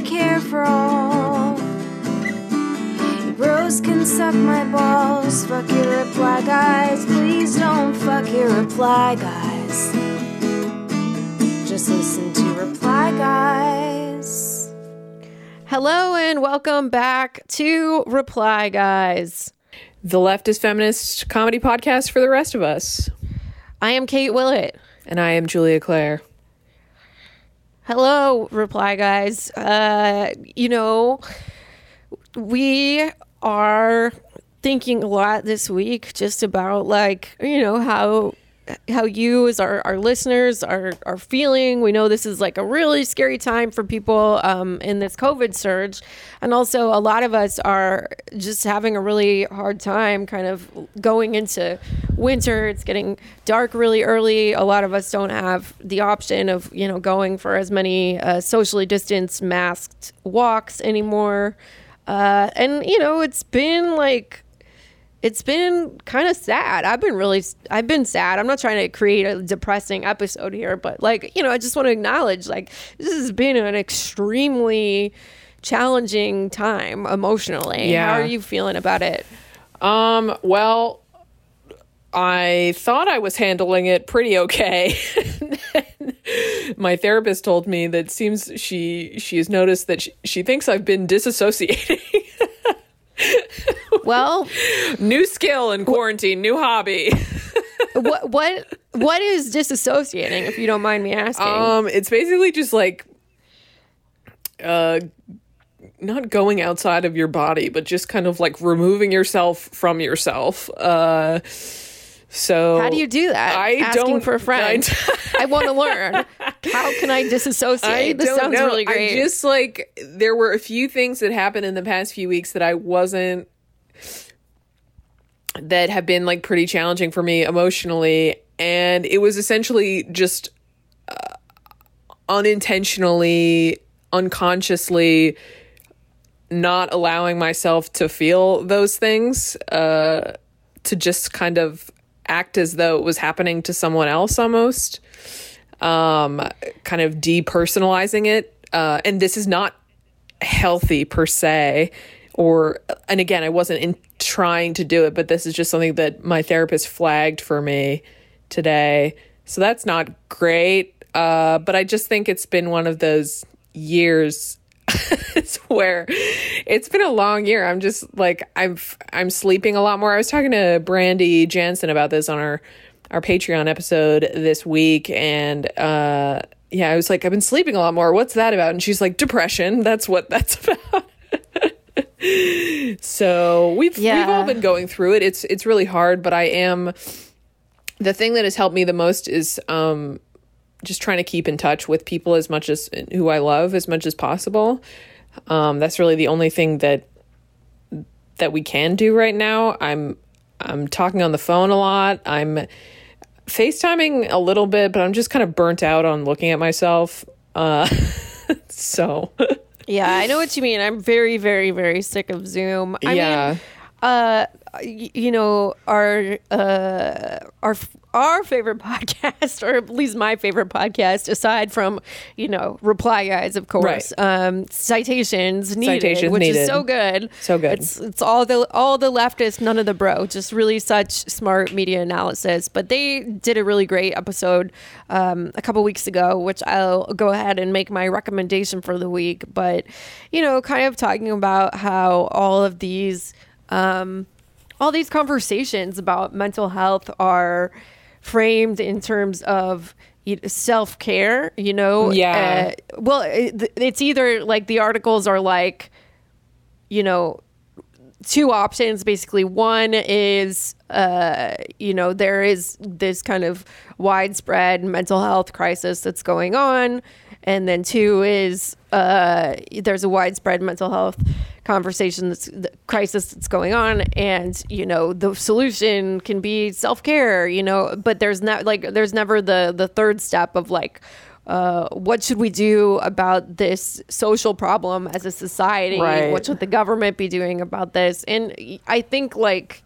I care for all. You bros can suck my balls. Fuck your reply guys. Please don't fuck your reply guys. Just listen to reply guys. Hello and welcome back to Reply Guys. the leftist feminist comedy podcast for the rest of us. I am Kate Willett. And I am Julia Claire. Hello, Reply Guys. Uh, you know, we are thinking a lot this week just about like, you know, how how you as our, our listeners are are feeling. We know this is like a really scary time for people um, in this COVID surge. And also a lot of us are just having a really hard time kind of going into winter. It's getting dark really early. A lot of us don't have the option of, you know, going for as many uh, socially distanced masked walks anymore. Uh, and you know, it's been like it's been kind of sad. I've been really, I've been sad. I'm not trying to create a depressing episode here, but like, you know, I just want to acknowledge like this has been an extremely challenging time emotionally. Yeah. How are you feeling about it? Um, well, I thought I was handling it pretty okay. My therapist told me that seems she she has noticed that she, she thinks I've been disassociating. Well, new skill in quarantine, new hobby. what what what is disassociating, if you don't mind me asking? Um, it's basically just like uh not going outside of your body, but just kind of like removing yourself from yourself. Uh so How do you do that? I Asking don't for a friend. I, want to learn. How can I disassociate? I this sounds know. really great. I just like there were a few things that happened in the past few weeks that I wasn't that have been like pretty challenging for me emotionally and it was essentially just uh, unintentionally unconsciously not allowing myself to feel those things uh to just kind of act as though it was happening to someone else almost um kind of depersonalizing it. Uh and this is not healthy per se or and again i wasn't in trying to do it but this is just something that my therapist flagged for me today. So that's not great. Uh but i just think it's been one of those years where it's been a long year. I'm just like i'm i'm sleeping a lot more. I was talking to brandy jensen about this on our our patreon episode this week and uh yeah i was like i've been sleeping a lot more. What's that about? And she's like depression. That's what that's about. So we've we've all been going through it. It's it's really hard but i am the thing that has helped me the most is um just trying to keep in touch with people as much as who I love as much as possible. Um, that's really the only thing that that we can do right now. I'm I'm talking on the phone a lot. I'm FaceTiming a little bit, but I'm just kind of burnt out on looking at myself. Uh, so Yeah, I know what you mean. I'm very, very, very sick of Zoom. I Yeah. mean, uh, you know, our uh, our our favorite podcast, or at least my favorite podcast, aside from you know Reply Guys, of course, um, citations needed, Citations which is so good, So good. It's it's all the all the leftist, none of the bro, just really such smart media analysis. But they did a really great episode um, a couple weeks ago, which I'll go ahead and make my recommendation for the week. But you know, kind of talking about how all of these um, all these conversations about mental health are framed in terms of self care. You know, Yeah. Uh, well, it, it's either like the articles are like, you know, two options basically one is uh you know there is this kind of widespread mental health crisis that's going on and then two is uh there's a widespread mental health conversation that's the crisis that's going on and you know the solution can be self-care you know but there's not like there's never the the third step of like uh, what should we do about this social problem as a society? Right. What should the government be doing about this? And I think like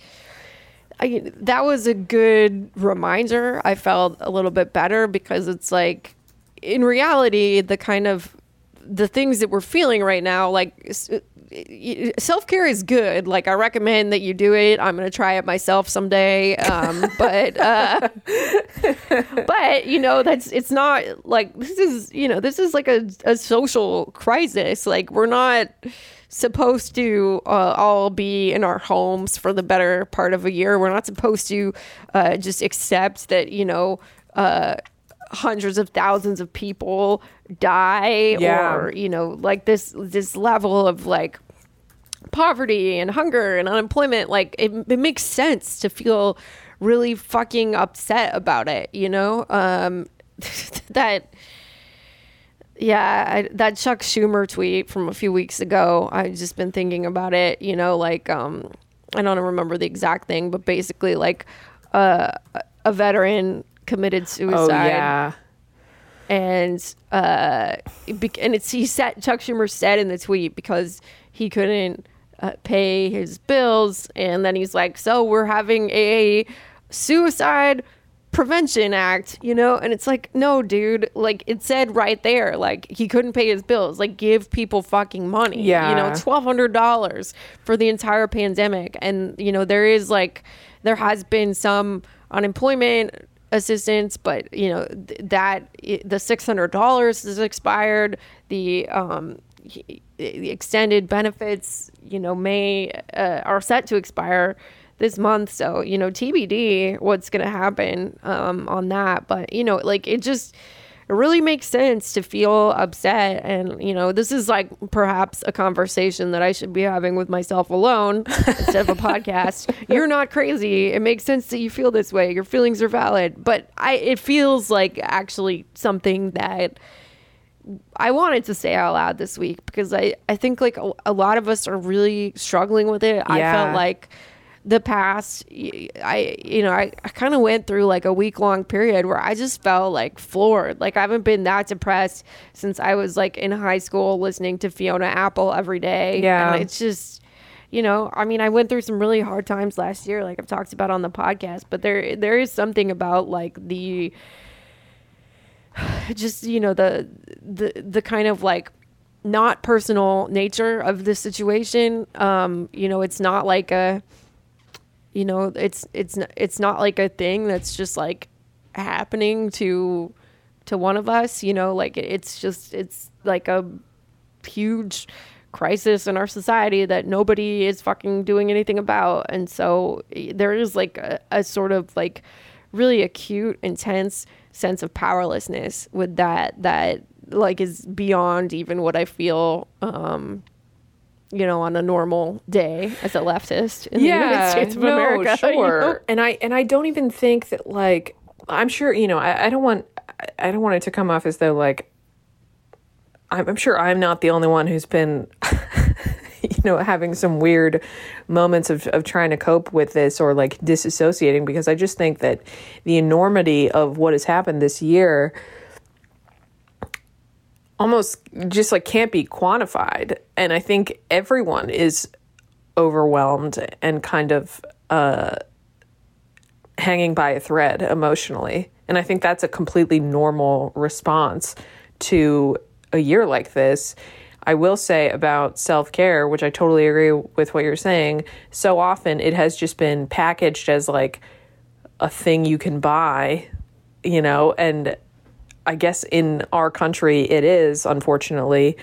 I, that was a good reminder. I felt a little bit better because it's like in reality the kind of the things that we're feeling right now, like self care is good. Like I recommend that you do it. I'm gonna try it myself someday. Um, but uh, but you know that's it's not like this is you know this is like a, a social crisis. Like we're not supposed to uh, all be in our homes for the better part of a year. We're not supposed to uh, just accept that you know. Hundreds of thousands of people die Yeah. or you know like this this level of like poverty and hunger and unemployment like it, it makes sense to feel really fucking upset about it you know um that yeah I, that chuck schumer tweet from a few weeks ago i've just been thinking about it you know like um i don't remember the exact thing but basically like uh, a veteran committed suicide. Oh yeah. and uh, and it's he said Chuck Schumer said in the tweet because he couldn't uh, pay his bills, and then he's like, "So we're having a suicide prevention act," you know, and it's like, no, dude, like it said right there, like he couldn't pay his bills, like give people fucking money, yeah you know, twelve hundred dollars for the entire pandemic, and you know there is like there has been some unemployment assistance, but you know th- that the six hundred dollars is expired. The um, the extended benefits, you know, may uh, are set to expire this month. So you know, TBD, what's going to happen um, on that? But you know, like it just it really makes sense to feel upset. And you know this is like perhaps a conversation that i should be having with myself alone instead of a podcast. You're not crazy. It makes sense that you feel this way. Your feelings are valid. But i it feels like actually something that I wanted to say out loud this week because I, I think like a, a lot of us are really struggling with it. I felt like the past, i you know, I, I kind of went through like a week long period where I just felt like floored. Like I haven't been that depressed since I was like in high school listening to Fiona Apple every day. Yeah. And it's just, you know, I mean, I went through some really hard times last year, like I've talked about on the podcast, but there, there is something about like the, just you know the the the kind of like not personal nature of the situation um you know it's not like a you know it's it's it's not like a thing that's just like happening to to one of us you know like it's just it's like a huge crisis in our society that nobody is fucking doing anything about. And so there is like a, a sort of like really acute intense sense of powerlessness with that that like is beyond even what i feel um you know on a normal day as a leftist in the united states of no, america you Sure. know? And I and I don't even think that like I'm sure you know I, I don't want I don't want it to come off as though like I'm, I'm sure I'm not the only one who's been you know having some weird moments of of trying to cope with this or like disassociating because I just think that the enormity of what has happened this year almost just like can't be quantified. And i think everyone is overwhelmed and kind of uh hanging by a thread emotionally. And i think that's a completely normal response to a year like this. I will say about self-care which i totally agree with what you're saying so often it has just been packaged as like a thing you can buy you know? And I guess in our country it is, unfortunately.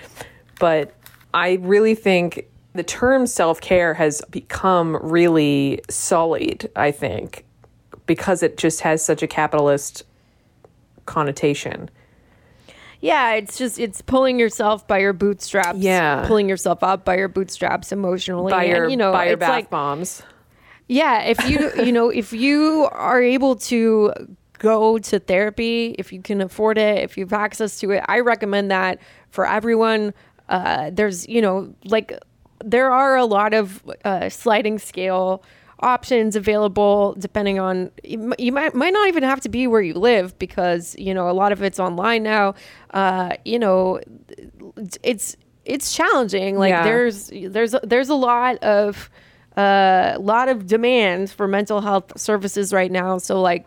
But I really think the term self care has become really sullied, I think, because it just has such a capitalist connotation. Yeah, it's just it's pulling yourself by your bootstraps. Yeah. pulling yourself up by your bootstraps emotionally. By your, and, you know, by your it's bath like, bombs. Yeah, if you you know if you are able to go to therapy, if you can afford it, if you have access to it, I recommend that for everyone. Uh, there's you know like there are a lot of uh, sliding scale options available depending on you might might not even have to be where you live because you know a lot of it's online now uh you know it's it's challenging like Yeah. there's there's there's a lot of a lot of demand for mental health services right now so like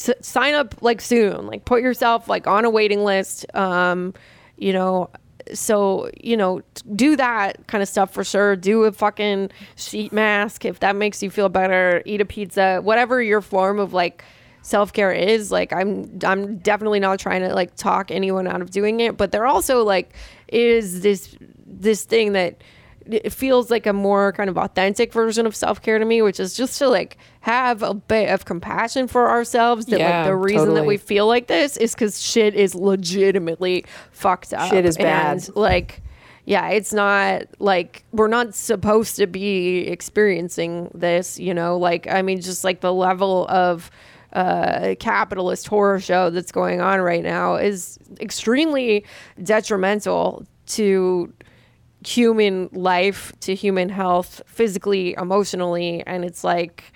s- sign up like soon like put yourself like on a waiting list um you know. So, you know, do that kind of stuff for sure. Do a fucking sheet mask if that makes you feel better. Eat a pizza, whatever your form of like self-care is like i'm i'm definitely not trying to like talk anyone out of doing it but there also like is this this thing that it feels like a more kind of authentic version of self-care to me which is just to like have a bit of compassion for ourselves that Yeah, like the reason that we feel like this is because shit is legitimately fucked up. Shit is bad. and like yeah it's not like we're not supposed to be experiencing this you know? Like i mean just like the level of uh capitalist horror show that's going on right now is extremely detrimental to human life to human health physically emotionally and it's like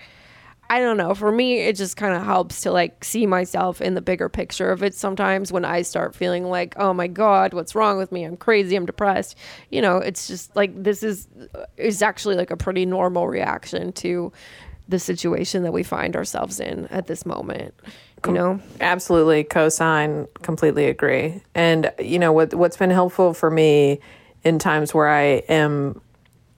I don't know. For me, it just kind of helps to like see myself in the bigger picture of it sometimes when I start feeling like, oh my God, what's wrong with me? I'm crazy. I'm depressed. You know, it's just like this is uh, is actually like a pretty normal reaction to the situation that we find ourselves in at this moment. You know? Absolutely co-sign, completely agree. And you know what what's been helpful for me in times where I am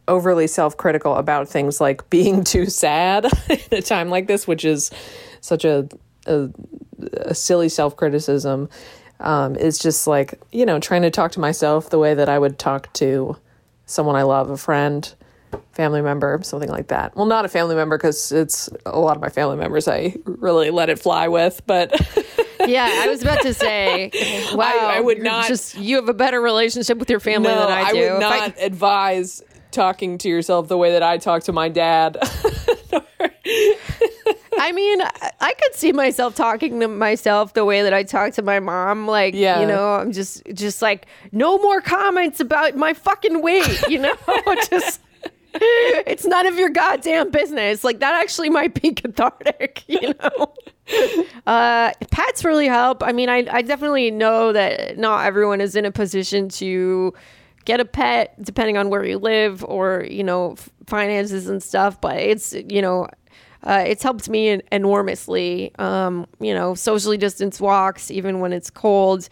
overly self-critical about things like being too sad in a time like this, which is such a a, a silly self-criticism. Um, is just like you know trying to talk to myself the way that I would talk to someone I love, a friend, family member, something like that. Well, not a family member because it's a lot of my family members I really let it fly with, but Yeah, I was about to say, wow, I would not- Just you have a better relationship with your family no, than I do. I would If I- not advise talking to yourself the way that I talk to my dad. I mean, I I could see myself talking to myself the way that I talk to my mom. Like, Yeah. you know, I'm just, just like, no more comments about my fucking weight. You know, just. It's none of your goddamn business. Like that actually might be cathartic, you know. Uh, pets really help. I mean, I I definitely know that not everyone is in a position to get a pet, depending on where you live or you know f- finances and stuff. But it's you know uh, it's helped me enormously. Um, you know, socially distanced walks, even when it's cold.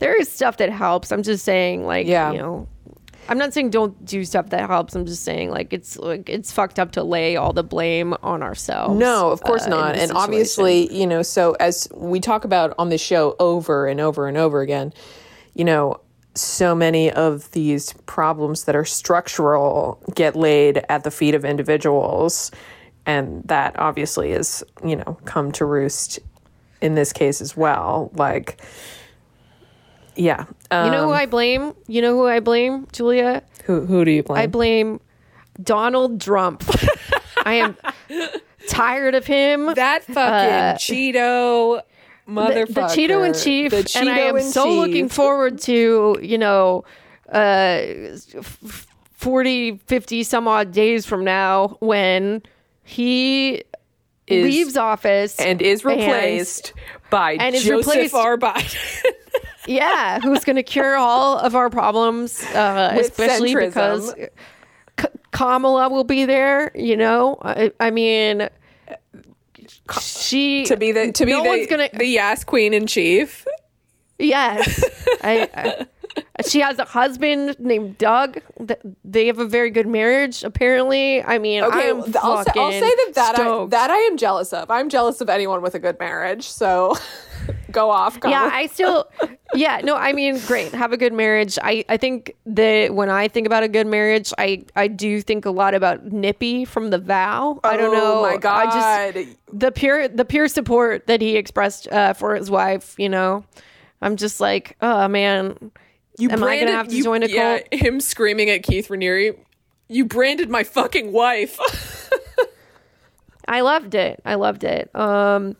There is stuff that helps. I'm just saying, like, Yeah. you know, I'm not saying don't do stuff that helps. I'm just saying, like, it's like it's fucked up to lay all the blame on ourselves. No, of course uh, not. And situation. obviously, you know, so as we talk about on this show over and over and over again, you know, so many of these problems that are structural get laid at the feet of individuals. And that obviously is, you know, come to roost in this case as well. Like, yeah. Um, you know who I blame? You know who I blame, Julia? who, who do you blame? I blame Donald Trump. I am tired of him. that fucking Cheeto Uh, the, motherfucker. the Cheeto in chief, The and I am so looking forward to you know, uh, f- 40, 50 some odd days from now when he Is- leaves office and is replaced by and is Joseph replaced- R. Biden. yeah, who's going to cure all of our problems, uh, especially centrism. because K- Kamala will be there. You know, I, I mean, she to be the to be no the, one's gonna the Yas Queen in Chief. Yes. I, I, she has a husband named Doug. They have a very good marriage, apparently. I mean, Okay, I'm I'll, say, I'll say that that I, that I am jealous of. I'm jealous of anyone with a good marriage. So go off. yeah, I still, yeah, no, I mean, great. Have a good marriage. I, I think that when I think about a good marriage, I, I do think a lot about Nippy from The Vow. I don't know. Oh my I god. just, the pure, the pure support that he expressed uh, for his wife, you know, I'm just like, oh man, you am I gonna branded- have to you- join a yeah, cult? Him screaming at Keith Raniere. You branded my fucking wife. I loved it. I loved it. Um,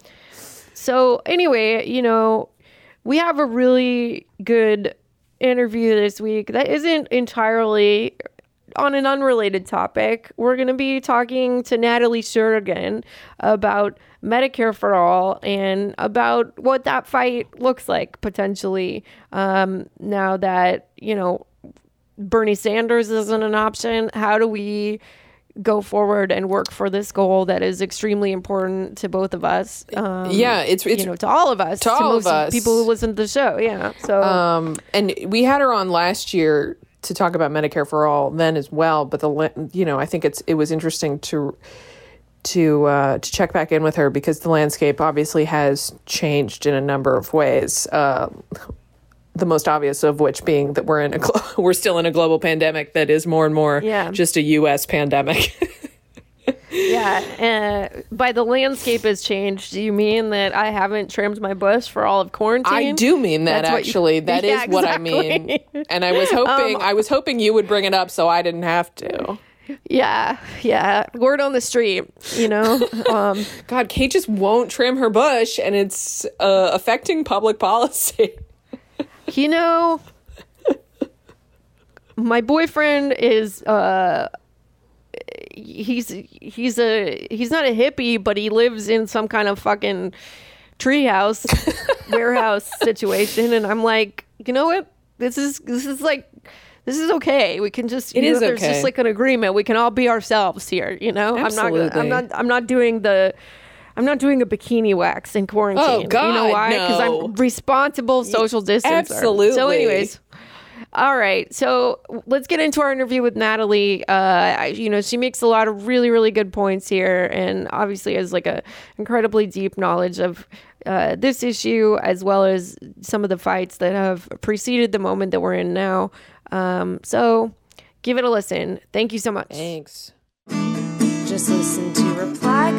so anyway, you know, we have a really good interview this week that isn't entirely on an unrelated topic. We're going to be talking to Natalie Sheridan about Medicare for all and about what that fight looks like potentially um, now that, you know, Bernie Sanders isn't an option. How do we go forward and work for this goal that is extremely important to both of us. Um, yeah, it's it's you know, to all of us, to all of us. people who listen to the show. Yeah. So, Um, and we had her on last year to talk about Medicare for all then as well. But the you know I think it's it was interesting to to uh, to check back in with her because the landscape obviously has changed in a number of ways. Uh, the most obvious of which being that we're in a glo- we're still in a global pandemic that is more and more Yeah. just a U.S. pandemic. yeah. Uh, by the landscape has changed, do you mean that I haven't trimmed my bush for all of quarantine? I do mean that That's what you- actually. That is Yeah, what I mean. And I was hoping Um, I was hoping you would bring it up so I didn't have to. Yeah. Yeah. Word on the street, you know? um, God, Kate just won't trim her bush, and it's uh, affecting public policy. You know, my boyfriend is uh he's he's a he's not a hippie, but he lives in some kind of fucking treehouse warehouse situation and I'm like, "You know what? This is this is like this is okay. We can just you It know, is there's okay. just like an agreement. We can all be ourselves here, you know? I'm not I'm not I'm not doing the I'm not doing a bikini wax in quarantine. you know God, why? Because no. I'm responsible social distancer. absolutely. So, anyways, all right. So let's get into our interview with Natalie. Uh, I, you know, she makes a lot of really, really good points here, and obviously has like a incredibly deep knowledge of uh, this issue as well as some of the fights that have preceded the moment that we're in now. Um, so give it a listen. Thank you so much. Thanks. Just listen to Reply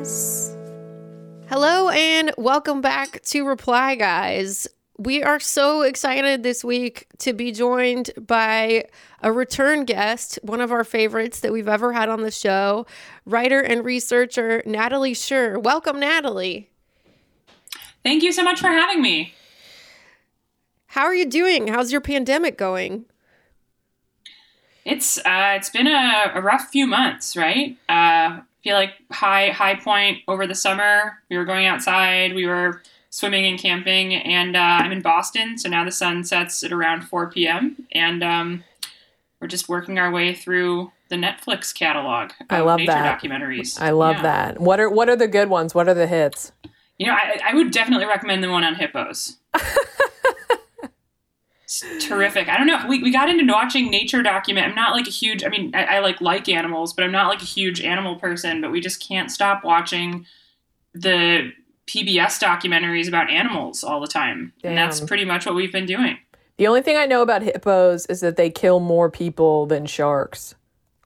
Hello and welcome back to Reply Guys. We are so excited this week to be joined by a return guest, one of our favorites that we've ever had on the show, writer and researcher Natalie Shure. Welcome, Natalie. Thank you so much for having me. How are you doing? How's your pandemic going? It's uh, it's been a, a rough few months, right? Uh, feel like high high point over the summer. We were going outside. We were swimming and camping, and uh, I'm in Boston, so now the sun sets at around 4 p.m. and um, we're just working our way through the Netflix catalog. I love nature that. documentaries. I love Yeah. that. What are what are the good ones? What are the hits? You know, I, I would definitely recommend the one on hippos. It's terrific. I don't know. We, we got into watching nature document. I'm not like a huge. I mean, I, I like like animals, but I'm not like a huge animal person. But we just can't stop watching the PBS documentaries about animals all the time, and that's pretty much what we've been doing. The only thing I know about hippos is that they kill more people than sharks.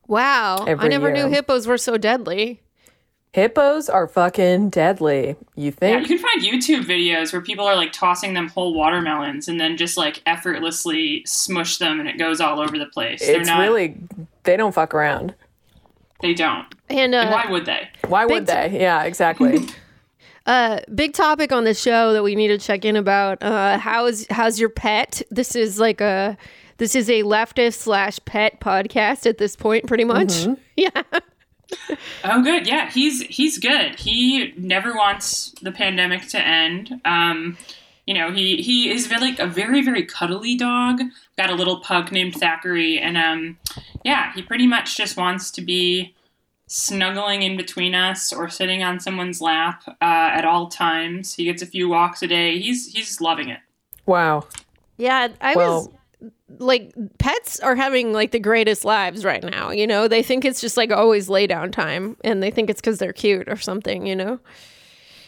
Wow. I never year. knew hippos were so deadly. Hippos are fucking deadly. You Yeah, think? you can find YouTube videos where people are like tossing them whole watermelons and then just like effortlessly smush them, and it goes all over the place. They're it's not. really they don't fuck around. They don't. And And uh, why would they? Why would Big they? Yeah, exactly. Uh, big topic on the show that we need to check in about. Uh, how's how's your pet? This is like a this is a leftist slash pet podcast at this point, pretty much. Yeah. Oh, good. Yeah, he's he's good. He never wants the pandemic to end. Um, you know, he he is very, like a very very cuddly dog. Got a little pug named Thackeray, and um, yeah, he pretty much just wants to be snuggling in between us or sitting on someone's lap uh, at all times. He gets a few walks a day. He's he's loving it. wow. Yeah, I was Well, like pets are having like the greatest lives right now, you know? They think it's just like always lay down time and they think it's cuz they're cute or something, you know?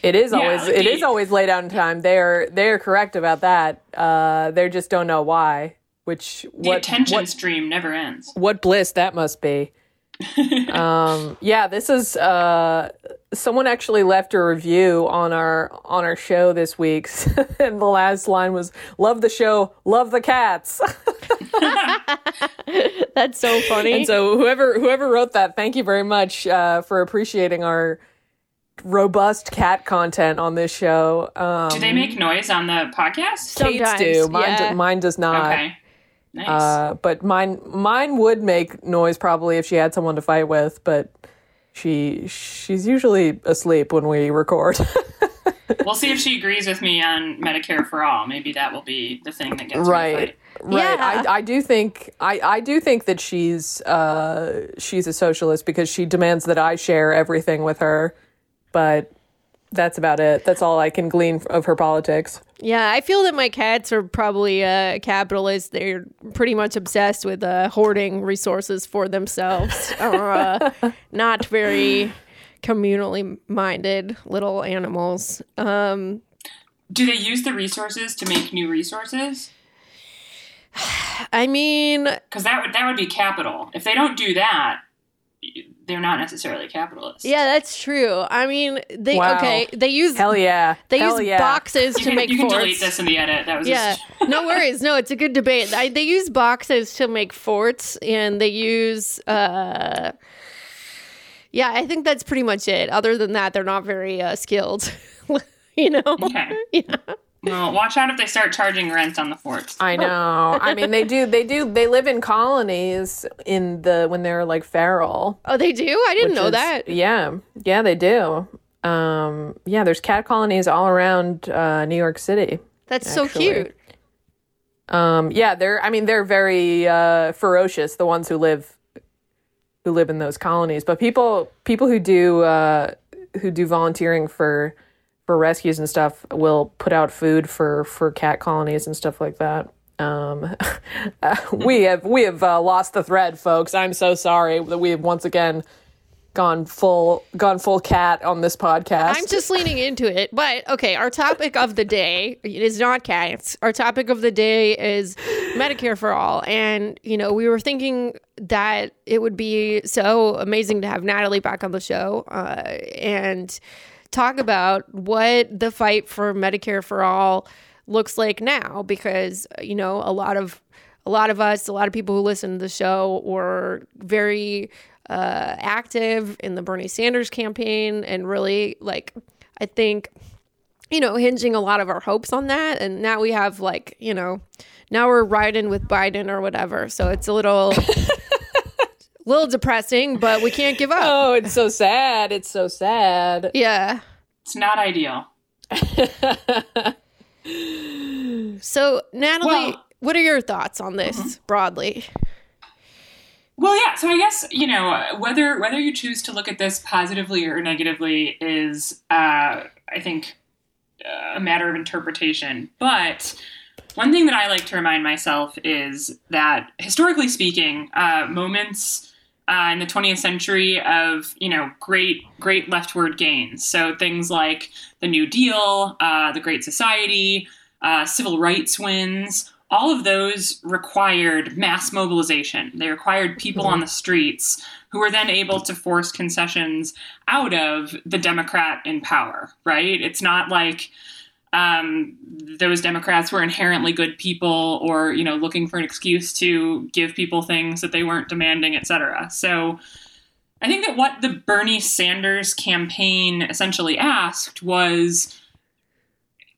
it is Yeah, always like it always lay down time. They're they're correct about that. Uh, they just don't know why. Which The what attention what stream never ends. what bliss that must be. um, yeah, this is uh, someone actually left a review on our on our show this week, and the last line was "Love the show, love the cats." That's so funny. and so whoever whoever wrote that, thank you very much uh, for appreciating our robust cat content on this show. Um, Do they make noise on the podcast? Kate's Sometimes, do mine, yeah. do, mine does not. Okay. Nice. Uh, but mine mine would make noise probably if she had someone to fight with, but she she's usually asleep when we record. We'll see if she agrees with me on Medicare for all. Maybe that will be the thing that gets right. fight. Right. Yeah. I, I do think I, I do think that she's uh, she's a socialist because she demands that I share everything with her, but that's about it. That's all I can glean of her politics. Yeah, I feel that my cats are probably uh, capitalists. They're pretty much obsessed with uh, hoarding resources for themselves, or uh, not very communally minded little animals. Um, Do they use the resources to make new resources? I mean, Because that would that would be capital. If they don't do that, they're not necessarily capitalists. yeah, that's true. I mean, they Wow. okay. They use Hell yeah. they Hell use yeah. boxes You to can, make you can forts. delete this in the edit. That was Yeah, just no worries. No, it's a good debate. I, they use boxes to make forts, and they use. Uh, yeah, I think that's pretty much it. Other than that, they're not very uh, skilled. you know. okay. Well, watch out if they start charging rent on the forts. I know. I mean, they do. They do. They live in colonies in the when they're like feral. Oh, they do. I didn't know is- that. Yeah, yeah, they do. Um, yeah, there's cat colonies all around uh, New York City. That's so cute. Um, yeah, they're. I mean, they're very uh, ferocious. The ones who live who live in those colonies, but people people who do uh, who do volunteering for for rescues and stuff will put out food for for cat colonies and stuff like that. Um, we have we have uh, lost the thread, folks. I'm so sorry that we have once again gone full gone full cat on this podcast. I'm just leaning into it. But okay, our topic of the day is not cats. Our topic of the day is Medicare for all. And, you know, we were thinking that it would be so amazing to have Natalie back on the show uh, and talk about what the fight for Medicare for all looks like now because, you know, a lot of a lot of us, a lot of people who listen to the show were very uh, active in the Bernie Sanders campaign and really like, I think, you know, hinging a lot of our hopes on that. And now we have like, you know, now we're riding with Biden or whatever. So it's a little, little depressing, but we can't give up. oh, it's so sad. It's so sad. Yeah. It's not ideal. So Natalie, Well- what are your thoughts on this broadly? Well, yeah. So I guess you know whether whether you choose to look at this positively or negatively is, uh, I think, uh, a matter of interpretation. But one thing that I like to remind myself is that historically speaking, uh, moments uh, in the 20th century of you know great great leftward gains. So things like the New Deal, uh, the Great Society, uh, civil rights wins. All of those required mass mobilization. They required people on the streets who were then able to force concessions out of the Democrat in power, right? It's not like um, those Democrats were inherently good people or, you know, looking for an excuse to give people things that they weren't demanding, et cetera. So I think that what the Bernie Sanders campaign essentially asked was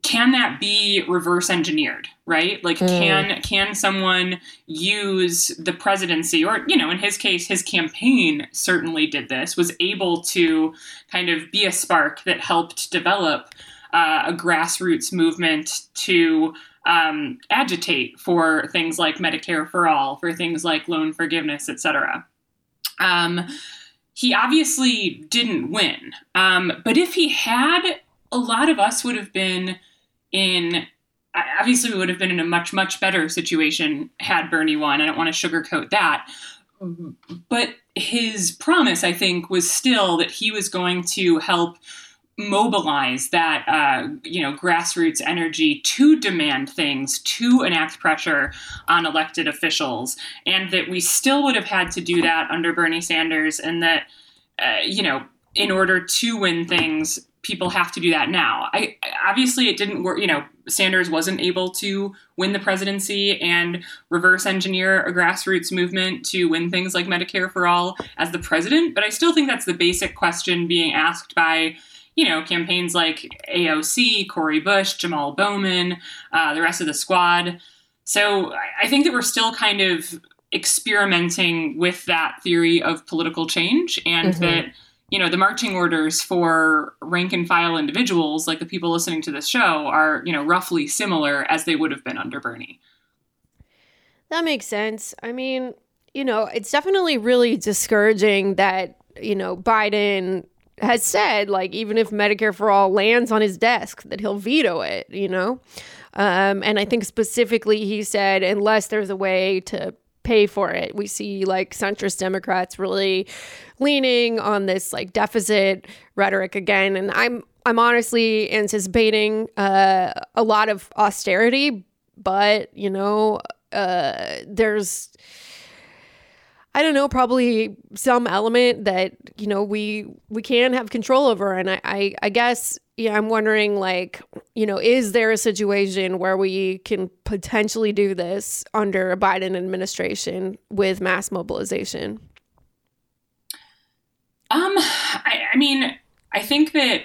can that be reverse engineered right like can can someone use the presidency or you know in his case his campaign certainly did this was able to kind of be a spark that helped develop uh, a grassroots movement to um, agitate for things like medicare for all for things like loan forgiveness etc um, he obviously didn't win um, but if he had a lot of us would have been in obviously we would have been in a much much better situation had Bernie won. I don't want to sugarcoat that. But his promise, I think, was still that he was going to help mobilize that uh, you know grassroots energy to demand things to enact pressure on elected officials and that we still would have had to do that under bernie sanders and that uh, you know in order to win things people have to do that now. I obviously it didn't work you know sanders wasn't able to win the presidency and reverse engineer a grassroots movement to win things like medicare for all as the president but i still think that's the basic question being asked by you know, campaigns like AOC, Cori Bush, Jamal Bowman, uh, the rest of the squad. So I- think that we're still kind of experimenting with that theory of political change and Mhm. that, you know, the marching orders for rank and file individuals, like the people listening to this show, are, you know, roughly similar as they would have been under Bernie. That makes sense. I mean, you know, it's definitely really discouraging that, you know, Biden has said, like, even if Medicare for All lands on his desk, that he'll veto it, you know? Um, and I think specifically he said, unless there's a way to pay for it. We see like centrist Democrats really leaning on this like deficit rhetoric again. And I'm I'm honestly anticipating uh, a lot of austerity, but you know, uh, there's I don't know, probably some element that you know we we can have control over, and I I, I guess yeah, I'm wondering like you know, is there a situation where we can potentially do this under a Biden administration with mass mobilization? Um, I, I mean, I think that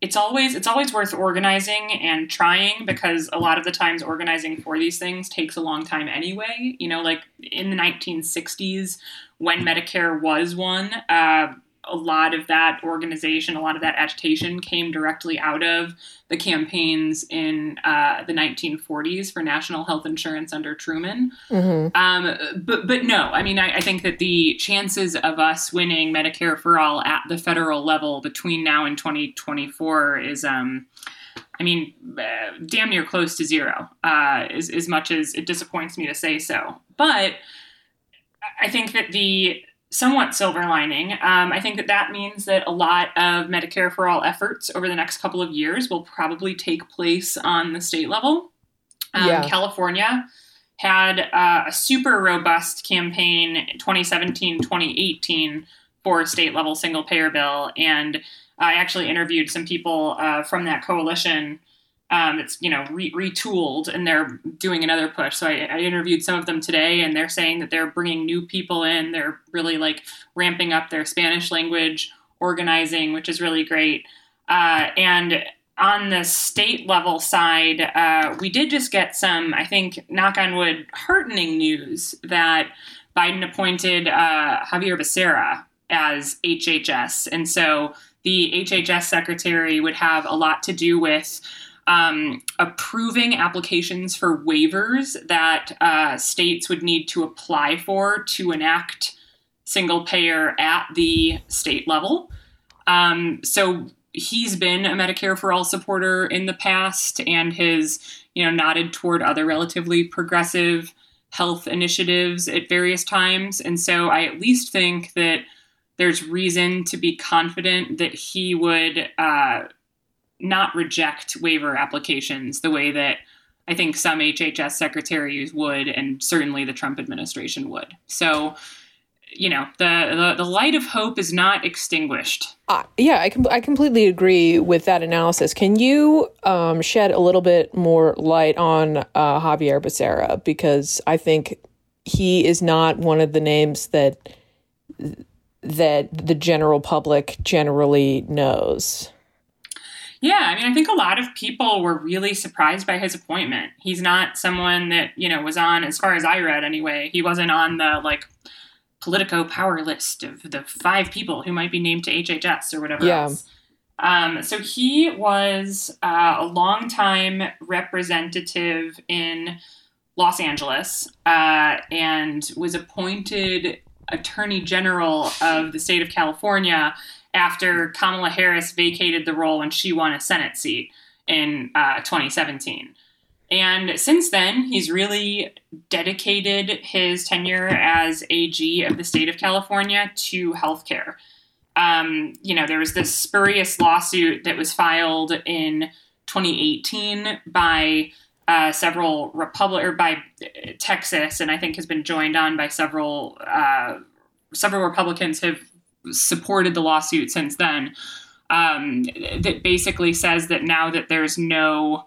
it's always it's always worth organizing and trying because a lot of the times organizing for these things takes a long time anyway. You know, like in the 1960s when Medicare was won, uh, a lot of that organization, a lot of that agitation came directly out of the campaigns in uh, the 1940s for national health insurance under Truman. Mm-hmm. Um, but but no, I mean, I, I, think that the chances of us winning Medicare for all at the federal level between now and 2024 is. Um, I mean, uh, damn near close to zero, uh, as, as much as it disappoints me to say so. But I think that the somewhat silver lining. Um, I think that that means that a lot of Medicare for All efforts over the next couple of years will probably take place on the state level. Um, yeah. California had uh, a super robust campaign 2017 2018 for a state level single payer bill. And I actually interviewed some people uh, from that coalition um, it's you know re- retooled and they're doing another push. So I, I, interviewed some of them today, and they're saying that they're bringing new people in. They're really like ramping up their Spanish language organizing, which is really great. Uh, and on the state level side, uh, we did just get some, I think, knock on wood, heartening news that Biden appointed uh, Xavier Becerra as HHS, and so the HHS secretary would have a lot to do with um, approving applications for waivers that uh, states would need to apply for to enact single payer at the state level. Um, so he's been a Medicare for All supporter in the past and has, you know, nodded toward other relatively progressive health initiatives at various times. And so I at least think that there's reason to be confident that he would uh, not reject waiver applications the way that I think some HHS secretaries would, and certainly the Trump administration would. So, you know, the the, the light of hope is not extinguished. Uh, yeah, I com- I completely agree with that analysis. Can you um, shed a little bit more light on uh, Xavier Becerra because I think he is not one of the names that that the general public generally knows. Yeah, I mean, I think a lot of people were really surprised by his appointment. He's not someone that, you know, was on, as far as I read anyway, he wasn't on the, like, Politico power list of the five people who might be named to HHS or whatever yeah. else. Um, so he was uh, a longtime representative in Los Angeles uh, and was appointed Attorney General of the state of California after Kamala Harris vacated the role and she won a Senate seat in uh, 2017. And since then, he's really dedicated his tenure as AG of the state of California to healthcare. Um, you know, there was this spurious lawsuit that was filed in 2018 by uh, several Republic or by Texas, and I think has been joined on by several uh, several Republicans have supported the lawsuit since then. Um, that basically says that now that there's no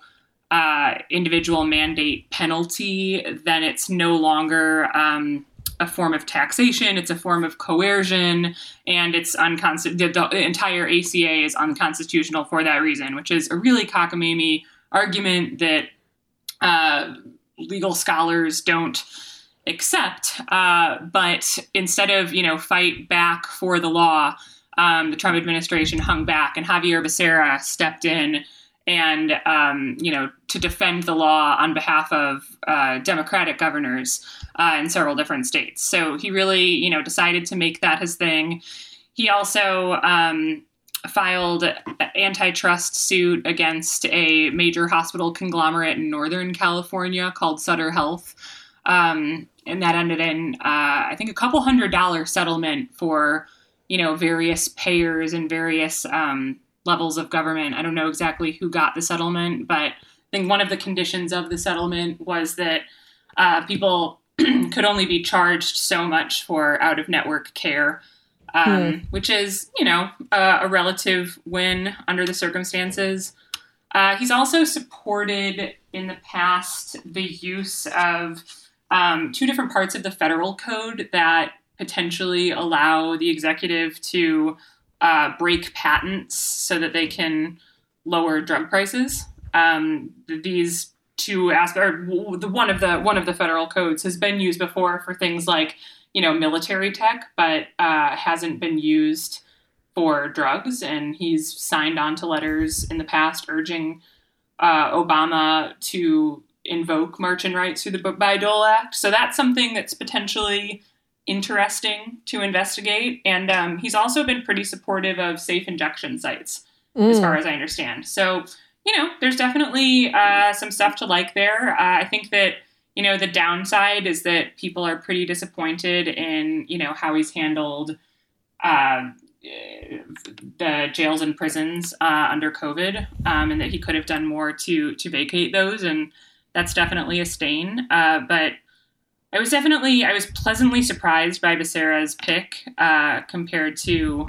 uh, individual mandate penalty, then it's no longer um, a form of taxation. It's a form of coercion, and it's unconstitutional. The, the, entire ACA is unconstitutional for that reason, which is a really cockamamie argument that uh, legal scholars don't accept. Uh, but instead of you know fight back for the law, um, the Trump administration hung back, and Xavier Becerra stepped in and um, you know to defend the law on behalf of uh, Democratic governors uh, in several different states. So he really you know decided to make that his thing. He also um, filed antitrust suit against a major hospital conglomerate in Northern California called Sutter Health. Um, and that ended in, uh, I think, a couple hundred dollar settlement for, you know, various payers and various um, levels of government. I don't know exactly who got the settlement, but I think one of the conditions of the settlement was that uh, people could only be charged so much for out of network care um, hmm. which is, you know, a relative win under the circumstances. Uh, he's also supported in the past the use of um, two different parts of the federal code that potentially allow the executive to uh, break patents so that they can lower drug prices. Um, these two aspects, the one of the one of the federal codes has been used before for things like you know, military tech, but uh, hasn't been used for drugs. And he's signed on to letters in the past urging uh, Obama to invoke march-in rights through the Bayh-Dole Act. So that's something that's potentially interesting to investigate. And um, he's also been pretty supportive of safe injection sites, mm. as far as I understand. So, you know, there's definitely uh, some stuff to like there. Uh, I think that you know, the downside is that people are pretty disappointed in, you know, how he's handled uh, the jails and prisons uh, under COVID, um, and that he could have done more to to vacate those, and that's definitely a stain. Uh, but I was definitely I was pleasantly surprised by Becerra's pick uh, compared to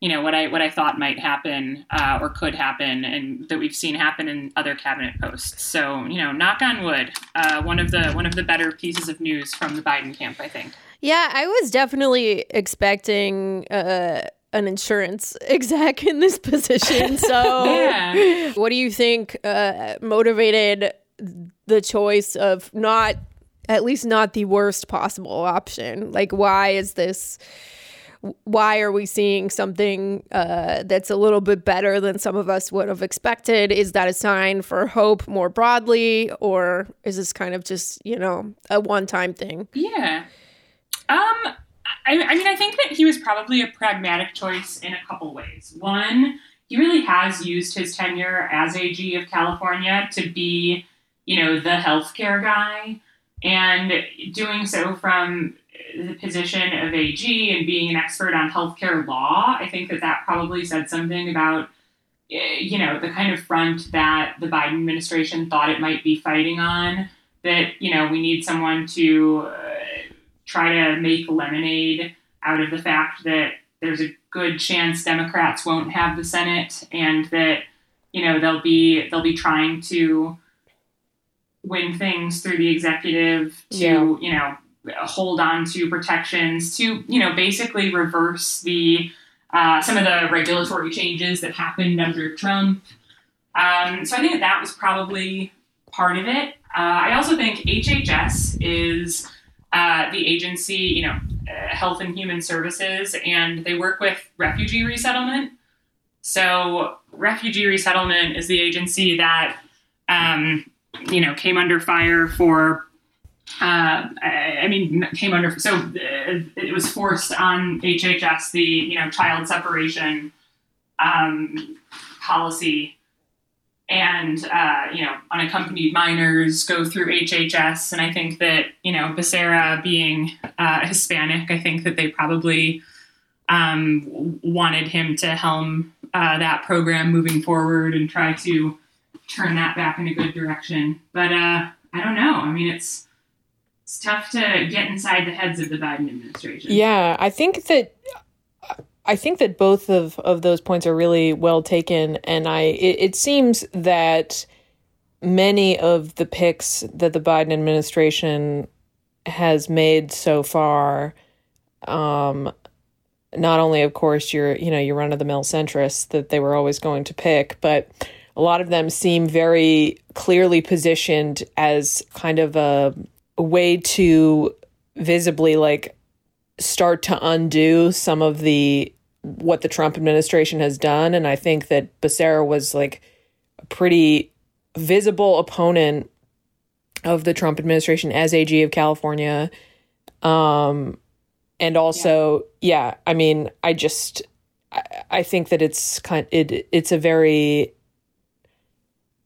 you know what I what I thought might happen uh, or could happen, and that we've seen happen in other cabinet posts. So you know, knock on wood, uh, one of the one of the better pieces of news from the Biden camp, I think. Yeah, I was definitely expecting. Uh, an insurance exec in this position. So, yeah. what do you think uh, motivated the choice of not, at least not the worst possible option? Like, why is this? why are we seeing something uh, that's a little bit better than some of us would have expected? Is that a sign for hope more broadly, or is this kind of just you know a one-time thing? Yeah. Um. I, I mean, I think that he was probably a pragmatic choice in a couple ways. One, he really has used his tenure as AG of California to be, you know, the healthcare guy, and doing so from the position of AG and being an expert on healthcare law, I think that that probably said something about eh, you know the kind of front that the Biden administration thought it might be fighting on. That you know we need someone to uh, try to make lemonade out of the fact that there's a good chance Democrats won't have the Senate, and that you know they'll be they'll be trying to win things through the executive to yeah. you know hold on to protections to, you know, basically reverse the uh, some of the regulatory changes that happened under Trump. Um, so I think that, that was probably part of it. Uh, I also think HHS is uh, the agency, you know, uh, Health and Human Services, and they work with refugee resettlement. So refugee resettlement is the agency that, um, you know, came under fire for uh, I mean, came under. So uh, it was forced on HHS the you know child separation um, policy, and uh, you know unaccompanied minors go through HHS, and I think that you know Becerra being uh, Hispanic, I think that they probably um, wanted him to helm uh, that program moving forward and try to turn that back in a good direction. But uh, I don't know. I mean, it's it's tough to get inside the heads of the Biden administration. Yeah, I think that I think that both of, of those points are really well taken, and I it, it seems that many of the picks that the Biden administration has made so far, um, not only of course your you know your run of the mill centrists that they were always going to pick, but a lot of them seem very clearly positioned as kind of a a way to visibly like start to undo some of the what the Trump administration has done and I think that Becerra was like a pretty visible opponent of the Trump administration as AG of California. Um, and also, yeah. yeah, I mean, I just, I, I think that it's kind, it, it's a very,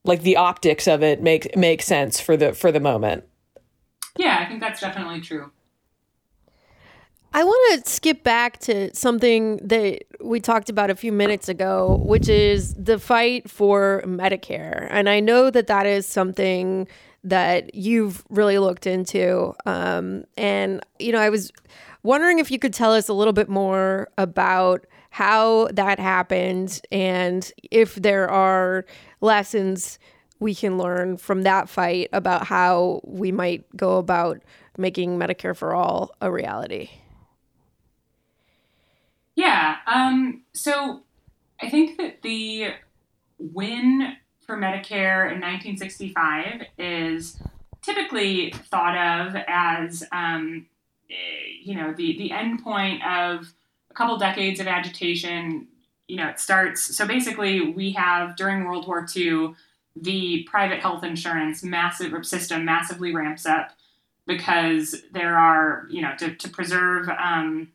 like the optics of it make make sense for the for the moment. Yeah, I think that's definitely true. I want to skip back to something that we talked about a few minutes ago, which is the fight for Medicare. And I know that that is something that you've really looked into. Um, and, you know, I was wondering if you could tell us a little bit more about how that happened and if there are lessons we can learn from that fight about how we might go about making Medicare for all a reality. Yeah. Um, so I think that the win for Medicare in 1965 is typically thought of as, um, you know, the, the end point of a couple decades of agitation. You know, it starts. So basically, we have during World War II, the private health insurance massive system massively ramps up because there are, you know, to, to preserve um,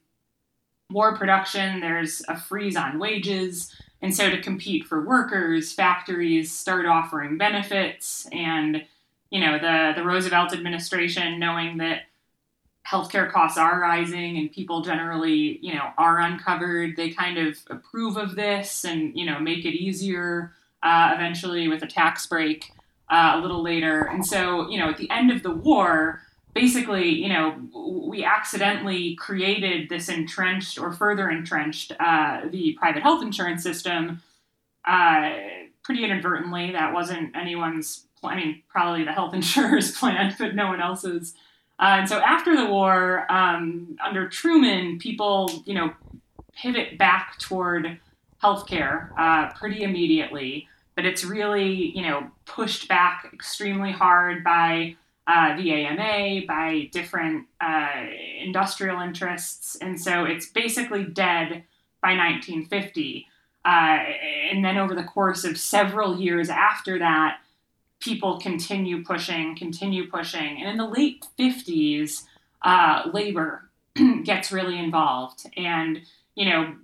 war production, there's a freeze on wages. And so to compete for workers, factories start offering benefits. And, you know, the, the Roosevelt administration, knowing that healthcare costs are rising and people generally, you know, are uncovered, they kind of approve of this and, you know, make it easier uh, eventually with a tax break uh, a little later. And so, you know, at the end of the war, basically, you know, we accidentally created this entrenched or further entrenched uh, the private health insurance system uh, pretty inadvertently. That wasn't anyone's, I mean, probably the health insurer's plan, but no one else's. Uh, and so after the war, um, under Truman, people, you know, pivot back toward healthcare uh, pretty immediately. But it's really, you know, pushed back extremely hard by uh, the AMA, by different uh, industrial interests. And so it's basically dead by 1950. Uh, and then over the course of several years after that, people continue pushing, continue pushing. And in the late 50s, uh, labor gets really involved. And, you know,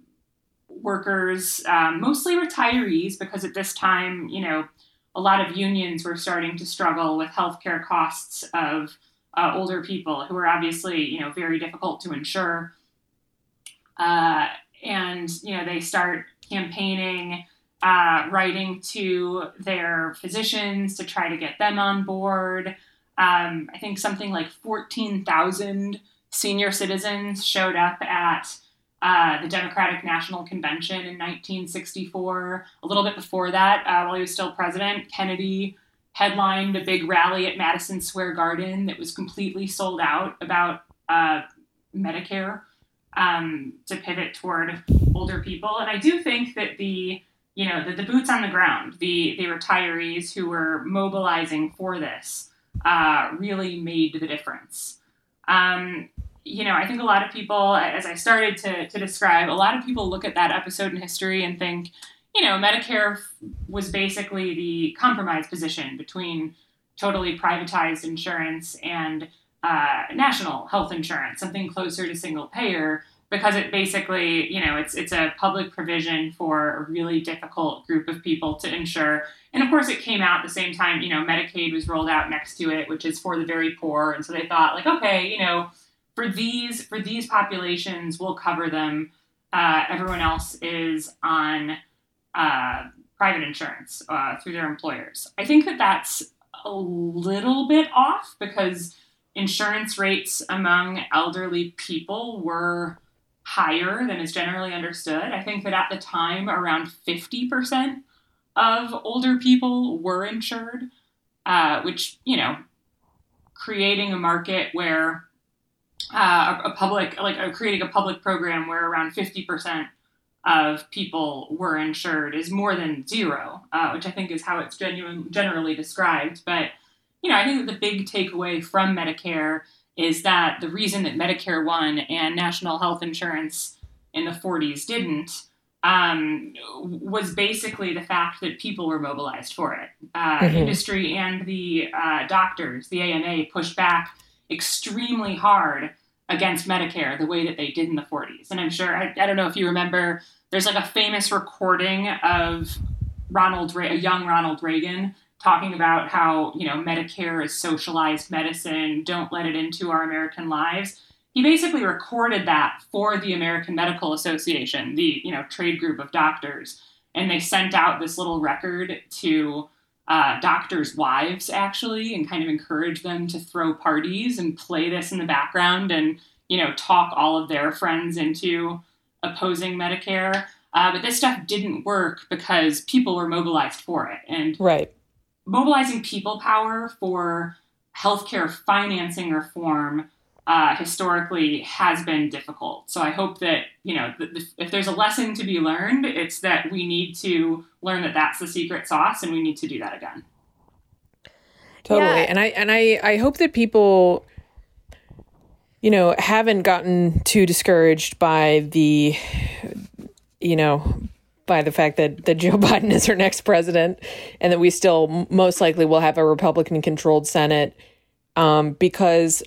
workers, um, mostly retirees, because at this time, you know, a lot of unions were starting to struggle with healthcare costs of uh, older people who are obviously, you know, very difficult to insure. Uh, and, you know, they start campaigning, uh, writing to their physicians to try to get them on board. Um, I think something like 14,000 senior citizens showed up at uh, the Democratic National Convention in 1964. A little bit before that, uh, while he was still president, Kennedy headlined a big rally at Madison Square Garden that was completely sold out about uh, Medicare um, to pivot toward older people. And I do think that the you know the, the boots on the ground, the the retirees who were mobilizing for this, uh, really made the difference. Um, you know, I think a lot of people, as I started to, to describe, a lot of people look at that episode in history and think, you know, Medicare was basically the compromise position between totally privatized insurance and uh, national health insurance, something closer to single payer, because it basically, you know, it's it's a public provision for a really difficult group of people to insure. And of course, it came out at the same time, you know, Medicaid was rolled out next to it, which is for the very poor, and so they thought, like, okay, you know for these for these populations, we'll cover them. Uh, everyone else is on uh, private insurance uh, through their employers. I think that that's a little bit off because insurance rates among elderly people were higher than is generally understood. I think that at the time, around 50% of older people were insured, uh, which, you know, creating a market where uh, a, public like uh, creating a public program where around 50% of people were insured is more than zero, uh, which I think is how it's genuine, generally described. But you know, I think that the big takeaway from Medicare is that the reason that Medicare won and national health insurance in the 40s didn't um, was basically the fact that people were mobilized for it. Uh, Mhm. Industry and the uh, doctors, the AMA, pushed back extremely hard against Medicare the way that they did in the 40s. And I'm sure, I, I don't know if you remember, there's like a famous recording of Ronald, Re- a young Ronald Reagan talking about how, you know, Medicare is socialized medicine, don't let it into our American lives. He basically recorded that for the American Medical Association, the, you know, trade group of doctors. And they sent out this little record to uh, doctors' wives, actually, and kind of encourage them to throw parties and play this in the background and, you know, talk all of their friends into opposing Medicare. Uh, but this stuff didn't work because people were mobilized for it. And Right. Mobilizing people power for healthcare financing reform uh, historically has been difficult. So I hope that you know th- th- if there's a lesson to be learned, it's that we need to learn that that's the secret sauce, and we need to do that again. Totally. Yeah. And I and I I hope that people you know haven't gotten too discouraged by the you know by the fact that that Joe Biden is our next president and that we still most likely will have a Republican controlled Senate um because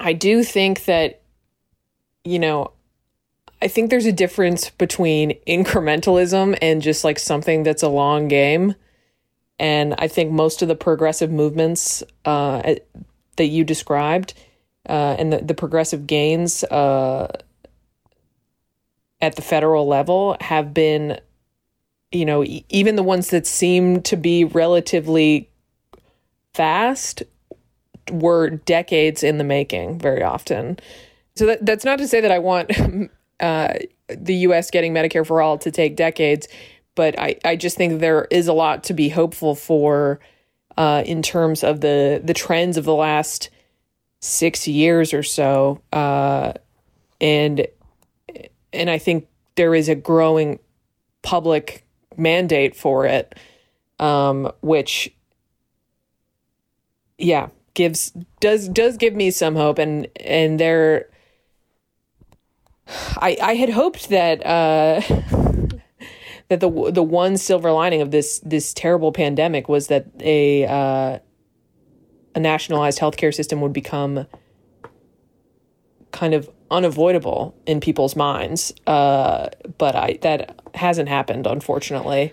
I do think that you know I think there's a difference between incrementalism and just like something that's a long game. And I think most of the progressive movements uh, that you described uh, and the, the progressive gains uh, at the federal level have been, you know, e- even the ones that seem to be relatively fast were decades in the making very often. So that, that's not to say that I want uh, the U.S. getting Medicare for all to take decades, but I, I just think there is a lot to be hopeful for uh, in terms of the the trends of the last six years or so, uh, and and I think there is a growing public mandate for it, um, which yeah gives does does give me some hope, and and there. I, I had hoped that uh, that the the one silver lining of this this terrible pandemic was that a uh, a nationalized healthcare system would become kind of unavoidable in people's minds. Uh, but I that hasn't happened, unfortunately.